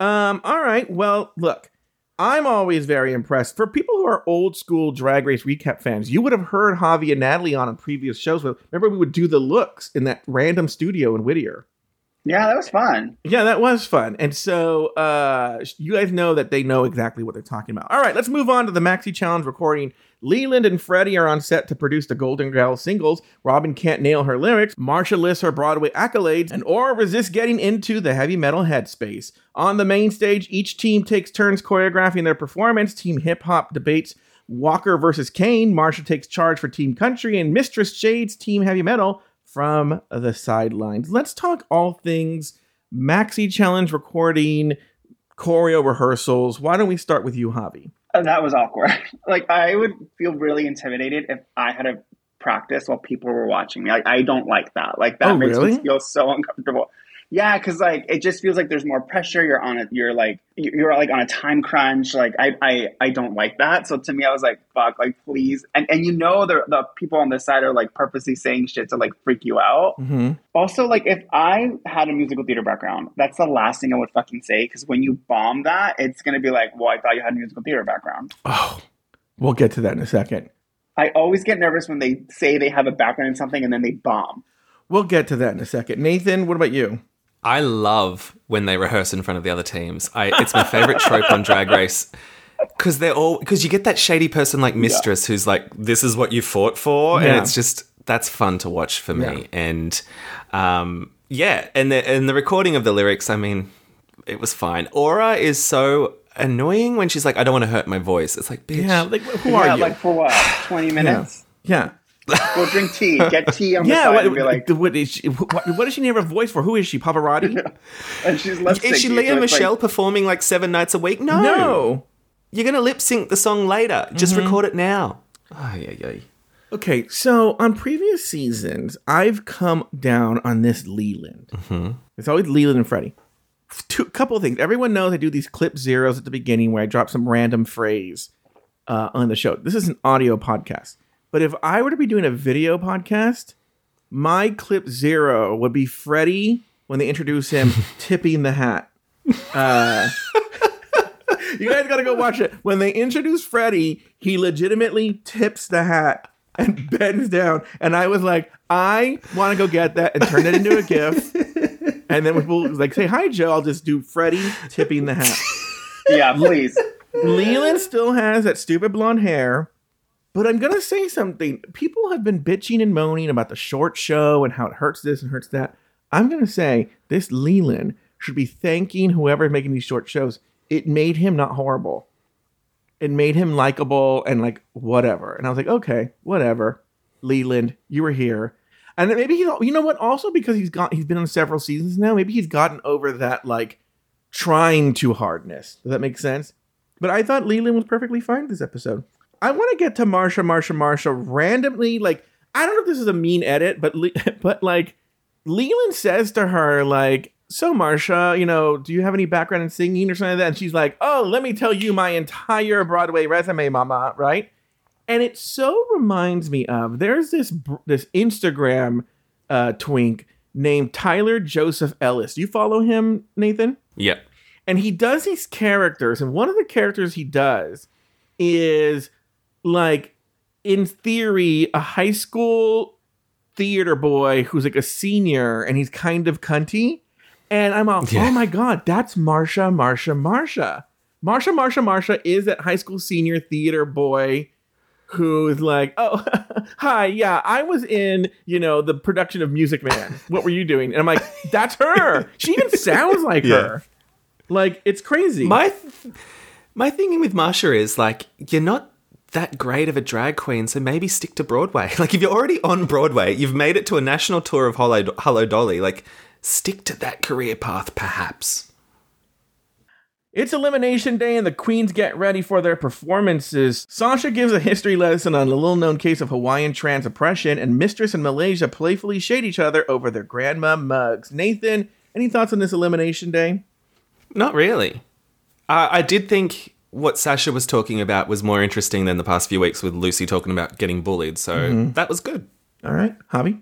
Um, all right. Well, look, I'm always very impressed. For people who are old school Drag Race recap fans, you would have heard Javi and Natalie on in previous shows. Remember, we would do the looks in that random studio in Whittier. Yeah, that was fun. Yeah, that was fun. And so uh, you guys know that they know exactly what they're talking about. All right, let's move on to the Maxi Challenge recording. Leland and Freddie are on set to produce the Golden Girl singles. Robin can't nail her lyrics. Marcia lists her Broadway accolades. And Aura resists getting into the heavy metal headspace. On the main stage, each team takes turns choreographing their performance. Team Hip Hop debates Walker versus Kane. Marcia takes charge for Team Country. And Mistress Shades Team Heavy Metal from the sidelines. Let's talk all things maxi challenge recording, choreo rehearsals. Why don't we start with you, Javi? That was awkward. like I would feel really intimidated if I had to practice while people were watching me. Like I don't like that. Like that Oh, makes really? me feel so uncomfortable. Yeah, because like it just feels like there's more pressure. You're on it. You're like you're like on a time crunch. Like I I I don't like that. So to me, I was like, fuck, like please. And and you know the the people on this side are like purposely saying shit to like freak you out. Mm-hmm. Also, like if I had a musical theater background, that's the last thing I would fucking say. Because when you bomb that, it's gonna be like, well, I thought you had a musical theater background. Oh, we'll get to that in a second. I always get nervous when they say they have a background in something and then they bomb. We'll get to that in a second. Nathan, what about you? I love when they rehearse in front of the other teams. I, it's my favorite trope on Drag Race because they're all because you get that shady person like Mistress who's like, "This is what you fought for," Yeah. and it's just that's fun to watch for me. Yeah. And um, yeah, and the and the recording of the lyrics, I mean, it was fine. Aura is so annoying when she's like, "I don't want to hurt my voice." It's like, bitch, Yeah, like who are yeah, you? like for what? Twenty minutes? yeah. Go drink tea. Get tea on the Yeah, side what, and be like, what is she? What, what does she need a voice for? Who is she? Pavarotti? and she's lip is she syncing, Leah so it's like- Michelle performing like seven nights a week? No, no. You're gonna lip sync the song later. Just Mm-hmm. record it now. Oh, yeah, yeah. Okay, so on previous seasons, I've come down on this Leland. It's always Leland and Freddie. Two couple of things. Everyone knows I do these clip zeros at the beginning where I drop some random phrase uh, on the show. This is an audio podcast, but if I were to be doing a video podcast, my clip zero would be Freddie when they introduce him tipping the hat. Uh, you guys got to go watch it. When they introduce Freddie, he legitimately tips the hat and bends down. And I was like, I want to go get that and turn it into a GIF. And then when people like say hi, Joe, I'll just do Freddie tipping the hat. yeah, please. Leland still has that stupid blonde hair. But I'm gonna say something. People have been bitching and moaning about the short show and how it hurts this and hurts that. I'm gonna say this Leland should be thanking whoever's making these short shows. It made him not horrible. It made him likable and like whatever. And I was like, okay, whatever. Leland, you were here. And maybe he's you know what? Also because he's got he's been on several seasons now, maybe he's gotten over that like trying too hardness. Does that make sense? But I thought Leland was perfectly fine this episode. I want to get to Marcia, Marcia, Marcia randomly. Like, I don't know if this is a mean edit, but Le- but like, Leland says to her, like, so Marcia, you know, do you have any background in singing or something like that? And she's like, oh, let me tell you my entire Broadway resume, mama, right? And it so reminds me of there's this this Instagram uh, twink named Tyler Joseph Ellis. You follow him, Nathan? Yep. and he does these characters and one of the characters he does is like in theory a high school theater boy who's like a senior and he's kind of cunty and i'm all Yeah. oh my god that's marcia marcia marcia marcia marcia marcia is that high school senior theater boy who's like oh hi yeah i was in you know the production of music man what were you doing and i'm like that's her she even sounds like Yeah. her like it's crazy. My th- my thinking with Marcia is like you're not that great of a drag queen, so maybe stick to Broadway. Like if you're already on Broadway, you've made it to a national tour of Hello, Hello Dolly. Like stick to that career path, perhaps. It's elimination day and the queens get ready for their performances. Sasha gives a history lesson on a little known case of Hawaiian trans oppression, and Mistress and Malaysia playfully shade each other over their grandma mugs. Nathan, any thoughts on this elimination day? Not really. Uh, I did think what Sasha was talking about was more interesting than the past few weeks with Lucy talking about getting bullied. So Mhm. that was good. All right, Javi?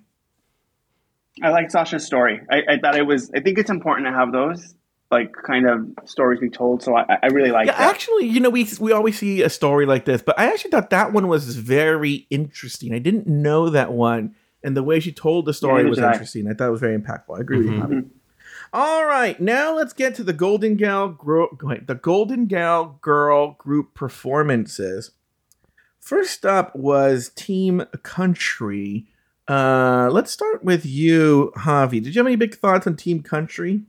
I like Sasha's story. I, I thought it was. I think it's important to have those like kind of stories be told. So I, I really like Yeah, that. actually, you know, we we always see a story like this, but I actually thought that one was very interesting. I didn't know that one, and the way she told the story neither was did I. interesting. I thought it was very impactful. I agree with you, Mhm. Javi. All right, now let's get to the Golden Gal gro- the Golden Gal Girl group performances. First up was Team Country. Uh, let's start with you, Javi. Did you have any big thoughts on Team Country?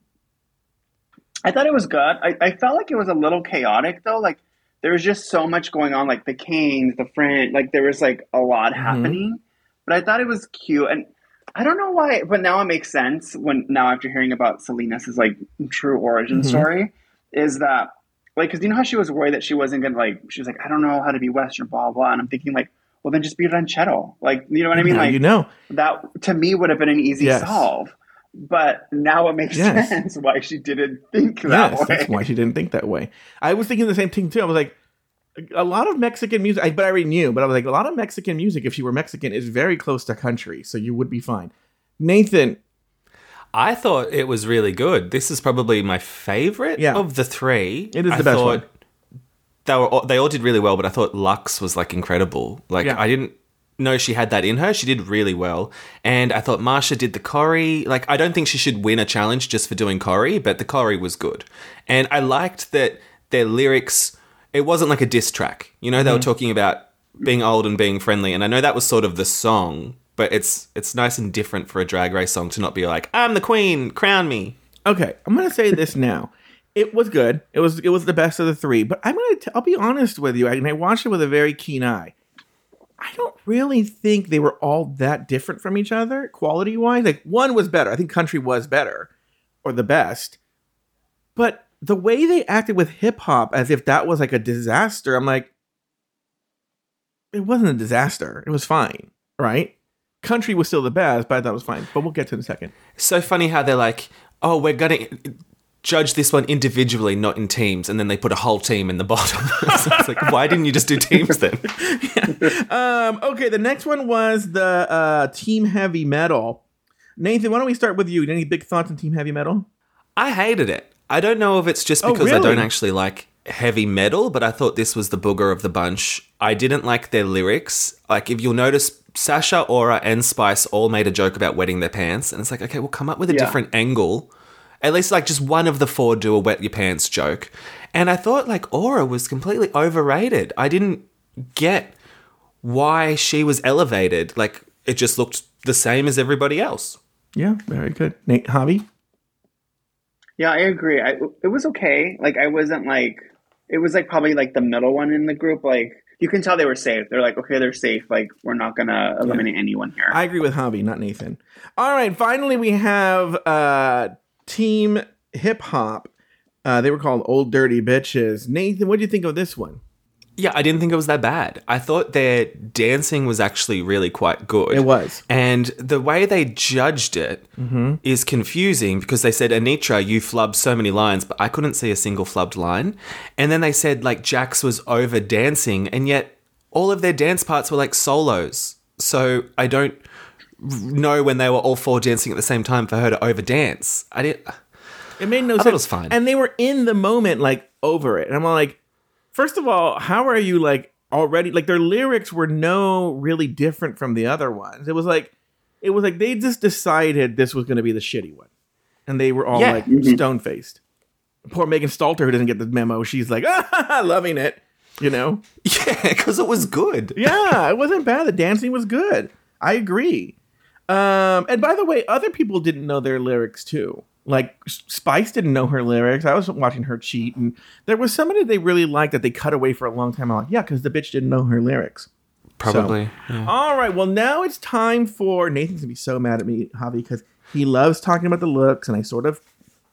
I thought it was good. I, I felt like it was a little chaotic though. Like there was just so much going on, like the Canes, the French, like there was like a lot happening. But I thought it was cute, and I don't know why. But now it makes sense when now after hearing about Salina's like true origin Mhm. story, is that like because you know how she was worried that she wasn't gonna like she was like I don't know how to be Western, blah blah, and I'm thinking like well then just be ranchero, like you know what I mean? Now like you know. that to me would have been an easy Yes. solve. But now it makes Yes. sense why she didn't think that yes, way. that's why she didn't think that way. I was thinking the same thing too. I was like, a lot of Mexican music, I, but I already knew. But I was like, a lot of Mexican music, if she were Mexican, is very close to country, so you would be fine. Nathan, I thought it was really good. This is probably my favorite Yeah. of the three. It is I the best thought one. They were all, they all did really well, but I thought Luxx was like incredible. Like Yeah. I didn't know she had that in her. She did really well, and I thought Marcia did the choreo. Like I don't think she should win a challenge just for doing choreo, but the choreo was good, and I liked that their lyrics. It wasn't like a diss track. You know, they were Mhm. talking about being old and being friendly, and I know that was sort of the song, but it's it's nice and different for a drag race song to not be like I'm the queen, crown me. okay, I'm gonna say this now. It was good. It was it was the best of the three. But I'm gonna t- I'll be honest with you, and I watched it with a very keen eye. I don't really think they were all that different from each other, quality wise. Like one was better. I think country was better, or the best. But the way they acted with hip hop, as if that was like a disaster, I'm like, it wasn't a disaster. It was fine, right? Country was still the best, but that was fine. But we'll get to it in a second. so funny how they're like, oh, we're gonna judge this one individually, not in teams, and then they put a whole team in the bottom. so it's like, why didn't you just do teams then? um, okay, the next one was the uh, Team Heavy Metal. Nathan, why don't we start with you? Any big thoughts on Team Heavy Metal? I hated it. I don't know if it's just Oh, because I don't actually like heavy metal, but I thought this was the booger of the bunch. I didn't like their lyrics. Like, if you'll notice, Sasha, Aura, and Spice all made a joke about wetting their pants, and it's like, okay, we'll come up with a Yeah. different angle. At least, like, just one of the four do a wet your pants joke. And I thought, like, Aura was completely overrated. I didn't get why she was elevated. Like, it just looked the same as everybody else. Yeah, very good. Nate, Javi? Yeah, I agree. I, it was okay. Like I wasn't like it was like probably like the middle one in the group. Like you can tell they were safe. They're like, okay, they're safe. Like we're not gonna eliminate anyone here. I agree with Javi, not Nathan. All right, finally we have uh, Team Hip Hop. Uh, they were called Old Dirty Bitches. Nathan, what do you think of this one? Yeah, I didn't think it was that bad. I thought their dancing was actually really quite good. It was. And the way they judged it is Mhm. confusing because they said, Anetra, you flubbed so many lines, but I couldn't see a single flubbed line. And then they said, like, Jax was over dancing, and yet all of their dance parts were like solos. So I don't know when they were all four dancing at the same time for her to over dance. I didn't. It made no I sense. it was fine. And they were in the moment, like over it. And I'm like, first of all, how are you like already like their lyrics were no really different from the other ones. It was like it was like they just decided this was gonna be the shitty one. And they were all Yeah. like Mhm. stone faced. Poor Megan Stalter who doesn't get the memo, she's like, ah, loving it. You know? Yeah, because it was good. yeah, it wasn't bad. The dancing was good. I agree. Um, and by the way, other people didn't know their lyrics too. Like Spice didn't know her lyrics. I was watching her cheat, and there was somebody they really liked that they cut away for a long time. I'm like, yeah, because the bitch didn't know her lyrics. Probably. So- yeah. All right. Well, now it's time for Nathan's gonna be so mad at me, Javi, because he loves talking about the looks, and I sort of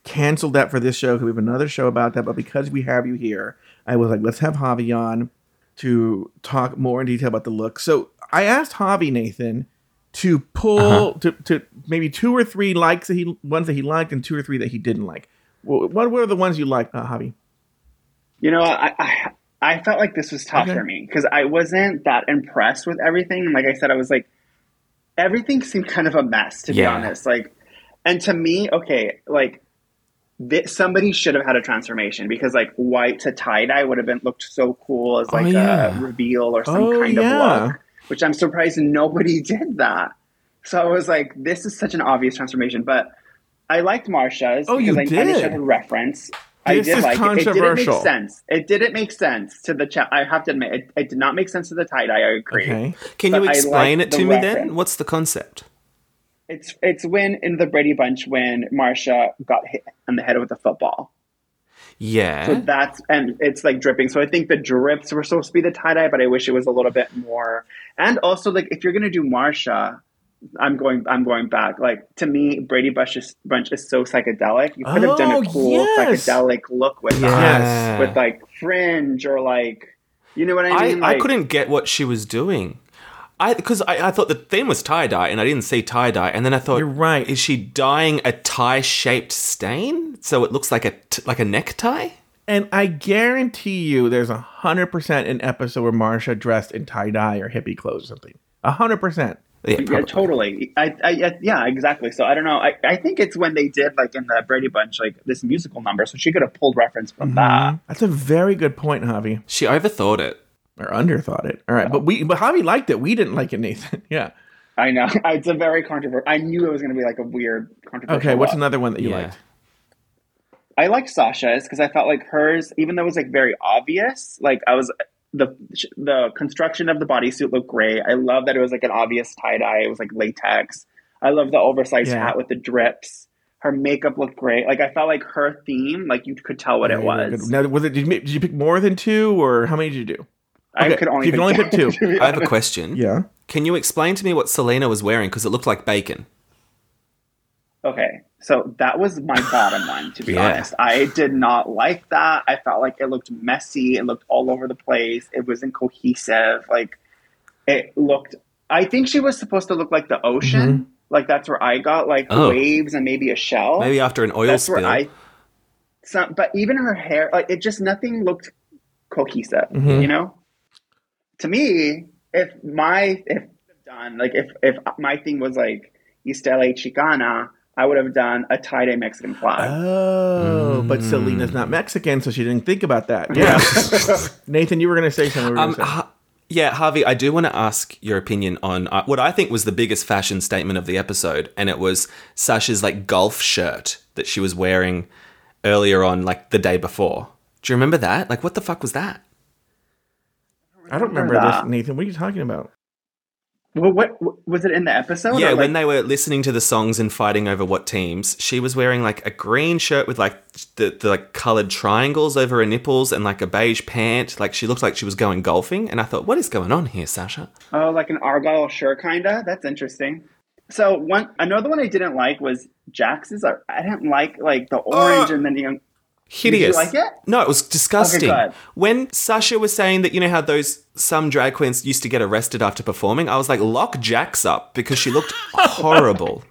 canceled that for this show because we have another show about that. But because we have you here, I was like, let's have Javi on to talk more in detail about the look. So I asked Javi Nathan to pull Uh-huh. to, to maybe two or three likes that he ones that he liked and two or three that he didn't like. Wh- What were the ones you liked, uh, Javi? You know, I I, I felt like this was tough Okay. for me because I wasn't that impressed with everything. Like I said, I was like, everything seemed kind of a mess to be honest. Like, and to me, okay, like thi- somebody should have had a transformation because like white to tie dye would have been looked so cool as Oh, like yeah. a reveal or some Oh, kind yeah. of look, which I'm surprised nobody did that. So I was like, this is such an obvious transformation, but. I liked Marcia's Oh, you because I, I did? had a reference. I This did is like it. It didn't make sense. It didn't make sense to the chat. I have to admit, it, it did not make sense to the tie dye. I agree. Okay. Can But you explain it the to me reference. then? What's the concept? It's it's when in the Brady Bunch when Marcia got hit on the head with a football. Yeah. So that's and it's like dripping. So I think the drips were supposed to be the tie dye, but I wish it was a little bit more. And also, like if you're gonna do Marcia, I'm going. I'm going back. Like to me, Brady Bunch is, Bunch is so psychedelic. You could have done Oh, a cool yes. psychedelic look with Yes. that, with like fringe or like, you know what I I, mean? I Like, couldn't get what she was doing. I because I, I thought the theme was tie dye and I didn't see tie dye and then I thought You're right. is she dyeing a tie shaped stain so it looks like a t- like a necktie? And I guarantee you, there's a hundred percent an episode where Marcia dressed in tie dye or hippie clothes or something. A hundred percent. Yeah, Yeah, totally. I, I, yeah, yeah, exactly. So I don't know. I, I think it's when they did like in the Brady Bunch, like this musical number. So she could have pulled reference from mm-hmm. that. That's a very good point, Javi. She overthought it. Or underthought it. All right, but we but Javi liked it. We didn't like it, Nathan. yeah. I know it's a very controversial. I knew it was going to be like a weird controversial. Okay. What's look. another one that you Yeah. liked? I like Sasha's because I felt like hers, even though it was like very obvious, like I was the the construction of the bodysuit looked great. I love that it was like an obvious tie dye. It was like latex. I love the oversized Yeah. hat with the drips. Her makeup looked great. Like I felt like her theme, like you could tell what it Very, very was. good. Now, was it? Did you, did you pick more than two, or how many did you do? I Okay, could only you can only pick two. I have a question. Yeah. Can you explain to me what Salina was wearing because it looked like bacon? Okay, so that was my bottom one, to be Yeah. honest. I did not like that. I felt like it looked messy. It looked all over the place. It wasn't cohesive. Like, it looked. I think she was supposed to look like the ocean. Like, that's where I got, like, Oh. waves and maybe a shell. Maybe after an oil that's spill. where I. Some, but even her hair, like, it just nothing looked cohesive, Mhm. you know? To me, if my, if done, like, if, if my thing was like Estela Chicana, I would have done a tie dye Mexican flag. Oh, but Salina's not Mexican, so she didn't think about that. Yeah. Nathan, you were going to say something. We were Um, gonna say. Ha- yeah, Javi, I do want to ask your opinion on uh, what I think was the biggest fashion statement of the episode, and it was Sasha's like golf shirt that she was wearing earlier on, like the day before. Do you remember that? Like, what the fuck was that? I don't remember that. this, Nathan. What are you talking about? Well, what, what was it in the episode? yeah, or, when they were listening to the songs and fighting over what teams, she was wearing like a green shirt with like the, the like colored triangles over her nipples and like a beige pant. Like she looked like she was going golfing, and I thought, what is going on here, Sasha? Oh, like an argyle shirt, kinda. That's interesting. So one, another one I didn't like was Jax's. I didn't like like the uh, orange and then the Hideous. like it? No, it was disgusting. Okay, when Sasha was saying that, you know how those some drag queens used to get arrested after performing, I was like, lock Jax up because she looked horrible.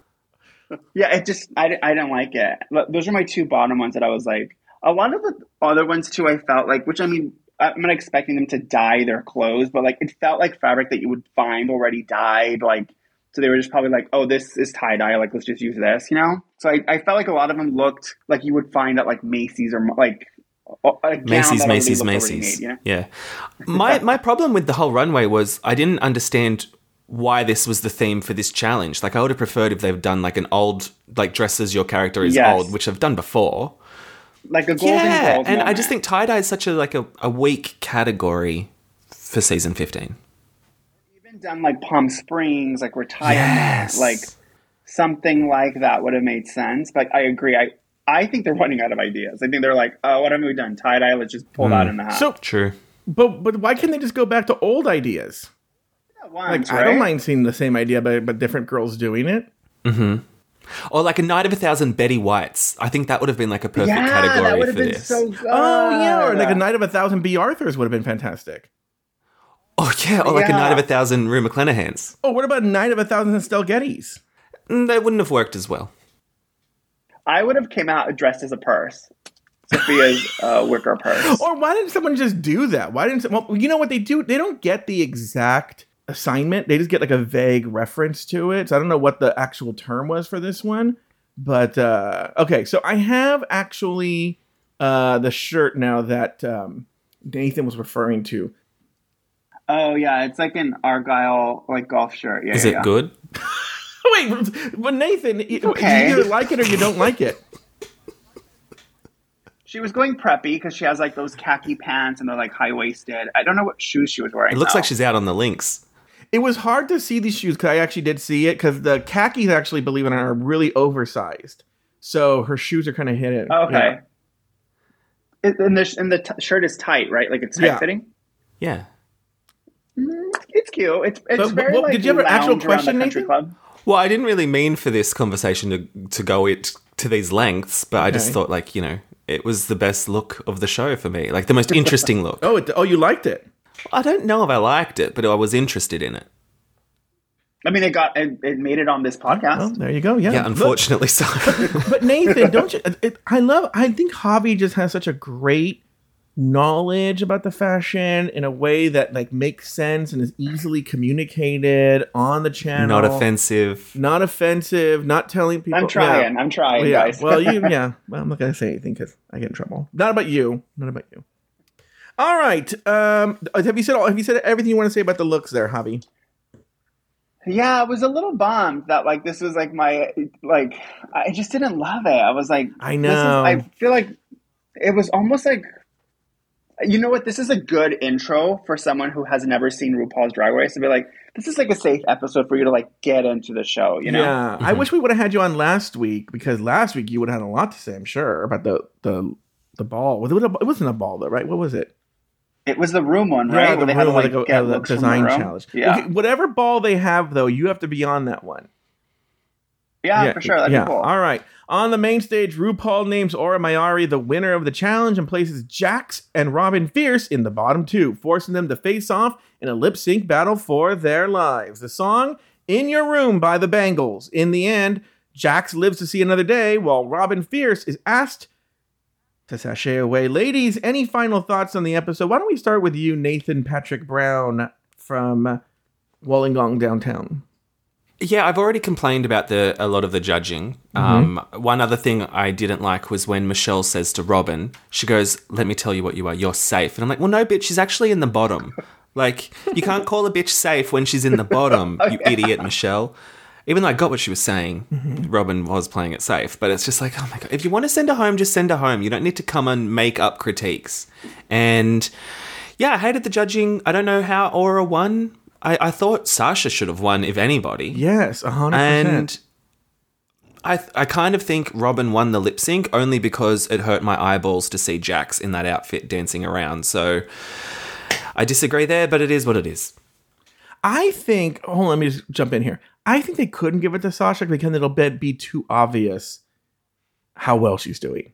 Yeah, it just I, I didn't like it. Look, Those are my two bottom ones that I was like. A lot of the other ones too, I felt like, which I mean, I'm not expecting them to dye their clothes, but like it felt like fabric that you would find already dyed. Like, so they were just probably like, oh, this is tie dye. Like, let's just use this, you know. So I, I felt like a lot of them looked like you would find at like Macy's or like a a gown Macy's, Macy's, Macy's. made, you know? Yeah. My my problem with the whole runway was I didn't understand why this was the theme for this challenge. Like I would have preferred if they've done like an old like dresses your character is Yes. old, which I've done before. Like a golden yeah, Girls and I just think tie dye is such a like a, a weak category for season fifteen. Even done like Palm Springs, like retirement, Yes. like something like that would have made sense. But I agree. I I think they're running out of ideas. I think they're like, oh, what have we done? Tie dye. Let's just pull that in the hat. So, True. but but why can't they just go back to old ideas? Once, Like I don't mind seeing the same idea, but but different girls doing it. Hmm. Or like a night of a thousand Betty Whites. I think that would have been like a perfect Yeah, that category would for have been this. so good. Oh yeah, or like a night of a thousand Bea Arthurs would have been fantastic. Oh yeah, or like a Yeah. night of a thousand Rue McClanahans. Oh, what about a Night of a Thousand Estelle Gettys? Mm, They wouldn't have worked as well. I would have came out dressed as a purse. Sophia's uh, wicker purse. Or why didn't someone just do that? Why didn't? Well, you know what they do? They don't get the exact assignment. They just get like a vague reference to it. So I don't know what the actual term was for this one. But uh, okay, so I have actually uh, the shirt now that um, Nathan was referring to. Oh yeah, it's like an argyle like golf shirt. Yeah, Is yeah, it yeah. good? Wait, but Nathan, you okay. you either like it or you don't like it. She was going preppy because she has like those khaki pants and they're like high waisted. I don't know what shoes she was wearing. It looks though. like she's out on the links. It was hard to see these shoes because I actually did see it because the khakis actually, believe it or not, are really oversized. So her shoes are kind of hidden. Oh, okay. It, and the and the t- shirt is tight, right? Like it's tight Yeah. fitting. Yeah. It's cute. It's it's But- very but like did you have an actual lounge around the question, Nathan? club. Well, I didn't really mean for this conversation to to go it to these lengths, but I just thought like you know it was the best look of the show for me, like the most interesting look. Oh, it, oh, you liked it. I don't know if I liked it, but I was interested in it. I mean, it got it, it made it on this podcast. Well, there you go. Yeah. Yeah, Look, unfortunately, so. but Nathan, don't you? It, I love. I think Javi just has such a great knowledge about the fashion in a way that like makes sense and is easily communicated on the channel. Not offensive. Not offensive. Not telling people. I'm trying. I'm trying, yeah. guys. well, you. Yeah. Well, I'm not gonna say anything because I get in trouble. Not about you. Not about you. All right. Um. Have you said all? Have you said everything you want to say about the looks there, Javi? Yeah, I was a little bummed that like this was like my like I just didn't love it. I was like, I this is- know. I feel like it was almost like you know what? This is a good intro for someone who has never seen RuPaul's Drag Race to be like, this is like a safe episode for you to like get into the show. You know? Yeah, I wish we would have had you on last week because last week you would have had a lot to say. I'm sure about the the the ball. Was it, a, it wasn't a ball though, right? What was it? It was the room one, right? Yeah, Where the they had to room where like they go- get uh, the looks from design room? challenge. Yeah, Okay, whatever ball they have though, you have to be on that one. Yeah, for sure. That'd yeah. be cool. All right. On the main stage, RuPaul names Aura Mayari the winner of the challenge and places Jax and Robin Fierce in the bottom two, forcing them to face off in a lip sync battle for their lives. The song In Your Room by the Bangles. In the end, Jax lives to see another day while Robin Fierce is asked to sashay away. Ladies, any final thoughts on the episode? Why don't we start with you, Nathan Patrick Brown from Wollongong downtown? Yeah, I've already complained about the a lot of the judging. Um, one other thing I didn't like was when Michelle says to Robin, she goes, "Let me tell you what you are. You're safe." And I'm like, "Well, no, bitch. She's actually in the bottom. Like, you can't call a bitch safe when she's in the bottom. You idiot, Michelle." Even though I got what she was saying, Robin was playing it safe. But it's just like, oh my god, if you want to send her home, just send her home. You don't need to come and make up critiques. And yeah, I hated the judging. I don't know how Aura won. I, I thought Sasha should have won, if anybody. Yes, 100%. And I, th- I kind of think Robin won the lip sync only because it hurt my eyeballs to see Jax in that outfit dancing around. So I disagree there, but it is what it is. I think. Hold on, let me just jump in here. I think they couldn't give it to Sasha because it'll be, be too obvious how well she's doing.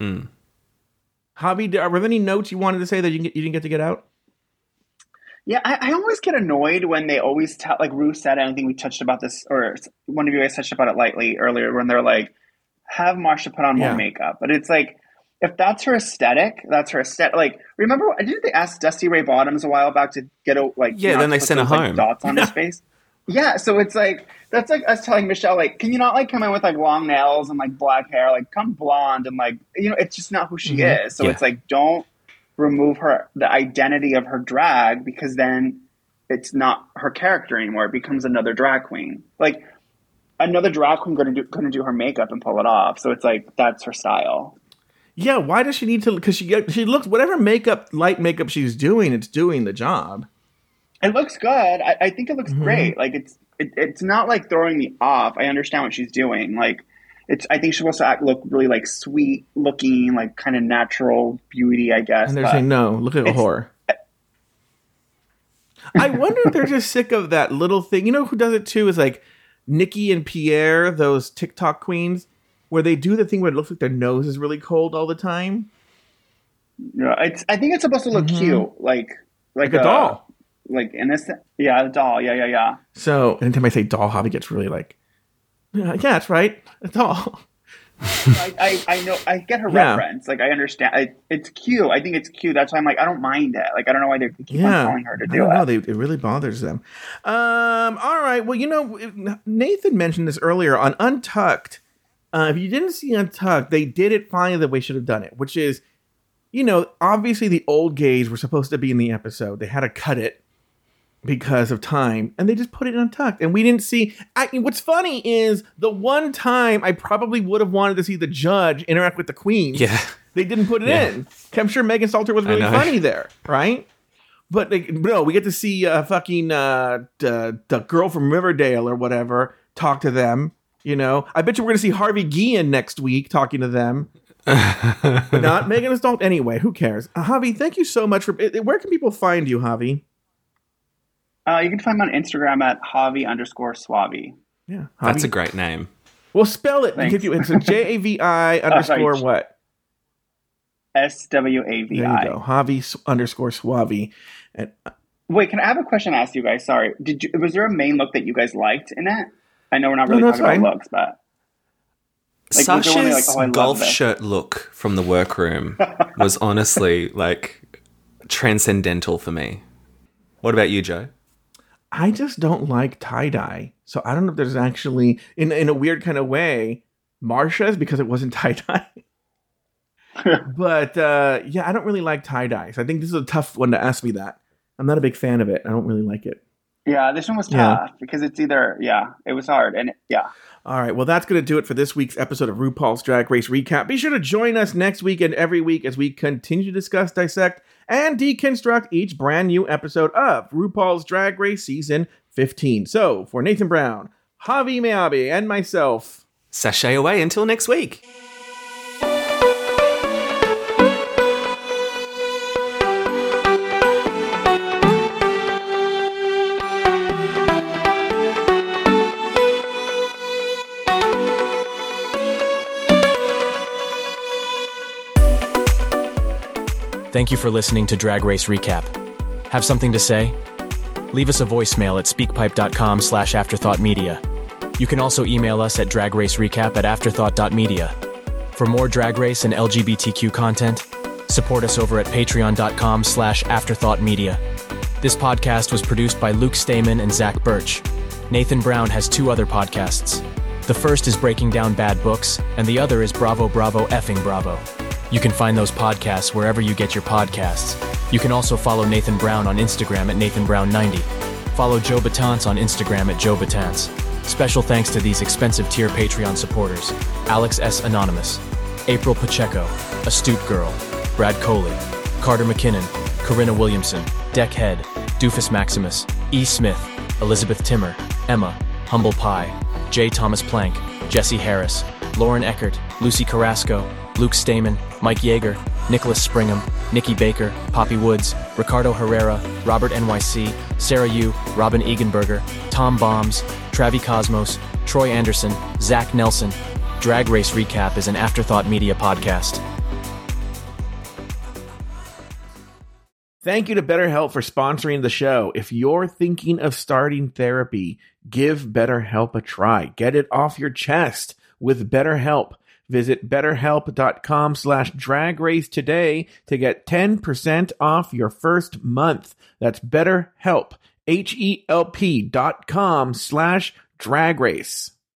Mm. Javi, were there any notes you wanted to say that you, you didn't get to get out? Yeah, I, I always get annoyed when they always tell, like Rue said, I don't think we touched about this, or one of you guys touched about it lightly earlier, when they're like, have Marcia put on more Yeah. makeup. But it's like, if that's her aesthetic, that's her aesthetic. Like, remember, didn't they ask Dusty Ray Bottoms a while back to get a, like, Yeah, then they sent her like, home. dots on his face? Yeah, so it's like, that's like us telling Michelle, like, can you not, like, come in with, like, long nails and, like, black hair? Like, come blonde and, like, you know, it's just not who she Mhm. is. So Yeah. it's like, don't remove her the identity of her drag because then it's not her character anymore. It becomes another drag queen. Like another drag queen going to do going to do her makeup and pull it off. So it's like that's her style. Yeah, why does she need to? Because she she looks whatever makeup, light makeup she's doing, it's doing the job. It looks good. I, I think it looks Mhm. great. Like it's it, it's not like throwing me off. I understand what she's doing. Like it's I think she's supposed to act look really like sweet looking, like kind of natural beauty. I guess. And they're saying, no, look at a whore. I wonder if they're just sick of that little thing. You know who does it too? Is like Nikki and Pierre, those TikTok queens, where they do the thing where it looks like their nose is really cold all the time. Yeah, it's. I think it's supposed to look Mhm. cute, like like, Like a doll. like innocent. Yeah, a doll. Yeah, yeah, yeah. So anytime I say doll, Javi gets really like, yeah, that's right, a all. I, I, I know I get her Yeah. reference. Like I understand. I, it's cute. I think it's cute. That's why I'm like I don't mind it. Like I don't know why they keep yeah, on telling her to I do don't it. know. They, it really bothers them. Um, all right. Well, you know, Nathan mentioned this earlier on Untucked. Uh, if you didn't see Untucked, they did it finally the way they should have done it, which is, you know, obviously the old gays were supposed to be in the episode. They had to cut it because of time, and they just put it Untucked, and we didn't see. I, what's funny is the one time I probably would have wanted to see the judge interact with the queen. Yeah. They didn't put it Yeah. in. I'm sure Megan Stalter was really funny there, right? But like, no, we get to see uh, fucking uh, the, the girl from Riverdale or whatever talk to them. You know, I bet you we're gonna see Harvey Guillen next week talking to them. but not Megan Stallion. Anyway, who cares? Uh, Javi, thank you so much for. Where can people find you, Javi? Uh, you can find me on Instagram at Javi underscore Swavi. Yeah, That's a great name. Well, spell it. Thanks. Give you, it's a J A V I Oh, underscore what? S W A V There you go. Javi underscore Swavi. And uh, Wait, can I have a question to ask you guys? Sorry, did you? Was there a main look that you guys liked in it? I know we're not really no, talking it's about looks, but Like, Sasha's like, "Oh, golf shirt look from the workroom was honestly like transcendental for me. What about you, Joe? I just don't like tie dye. So I don't know if there's actually in in a weird kind of way Marcia's because it wasn't tie dye. but uh, yeah, I don't really like tie dye. So I think this is a tough one to ask me that. I'm not a big fan of it. I don't really like it. yeah, this one was Yeah. tough because it's either yeah, it was hard, and it, yeah. All right, well, that's going to do it for this week's episode of RuPaul's Drag Race Recap. Be sure to join us next week and every week as we continue to discuss, dissect, and deconstruct each brand new episode of RuPaul's Drag Race Season 15. So, for Nathan Brown, Javi Meabi, and myself, Sashay away until next week. Thank you for listening to Drag Race Recap. Have something to say? Leave us a voicemail at speakpipe.com slash afterthoughtmedia. You can also email us at dragracerecap at afterthought.media. For more Drag Race and LGBTQ content, support us over at patreon.com slash afterthoughtmedia. This podcast was produced by Luke Stamen and Zach Birch. Nathan Brown has two other podcasts. The first is Breaking Down Bad Books, and the other is Bravo Bravo Effing Bravo. You can find those podcasts wherever you get your podcasts. You can also follow Nathan Brown on Instagram at NathanBrown90. Follow Joe Batance on Instagram at Joe Batance. Special thanks to these expensive tier Patreon supporters Alex S. Anonymous, April Pacheco, Astute Girl, Brad Coley, Carter McKinnon, Corinna Williamson, Deckhead, Doofus Maximus, E. Smith, Elizabeth Timmer, Emma, Humble Pie, J. Thomas Plank, Jesse Harris, Lauren Eckert, Lucy Carrasco, Luke Stamen, Mike Yeager, Nicholas Springham, Nikki Baker, Poppy Woods, Ricardo Herrera, Robert NYC, Sarah Yu, Robin Egenberger, Tom Bombs, Travi Cosmos, Troy Anderson, Zach Nelson. Drag Race Recap is an afterthought media podcast. Thank you to BetterHelp for sponsoring the show. If you're thinking of starting therapy, give BetterHelp a try. Get it off your chest with BetterHelp. Visit betterhelp.com slash drag race today to get 10% off your first month. That's betterhelp, H-E-L-P dot com slash drag race.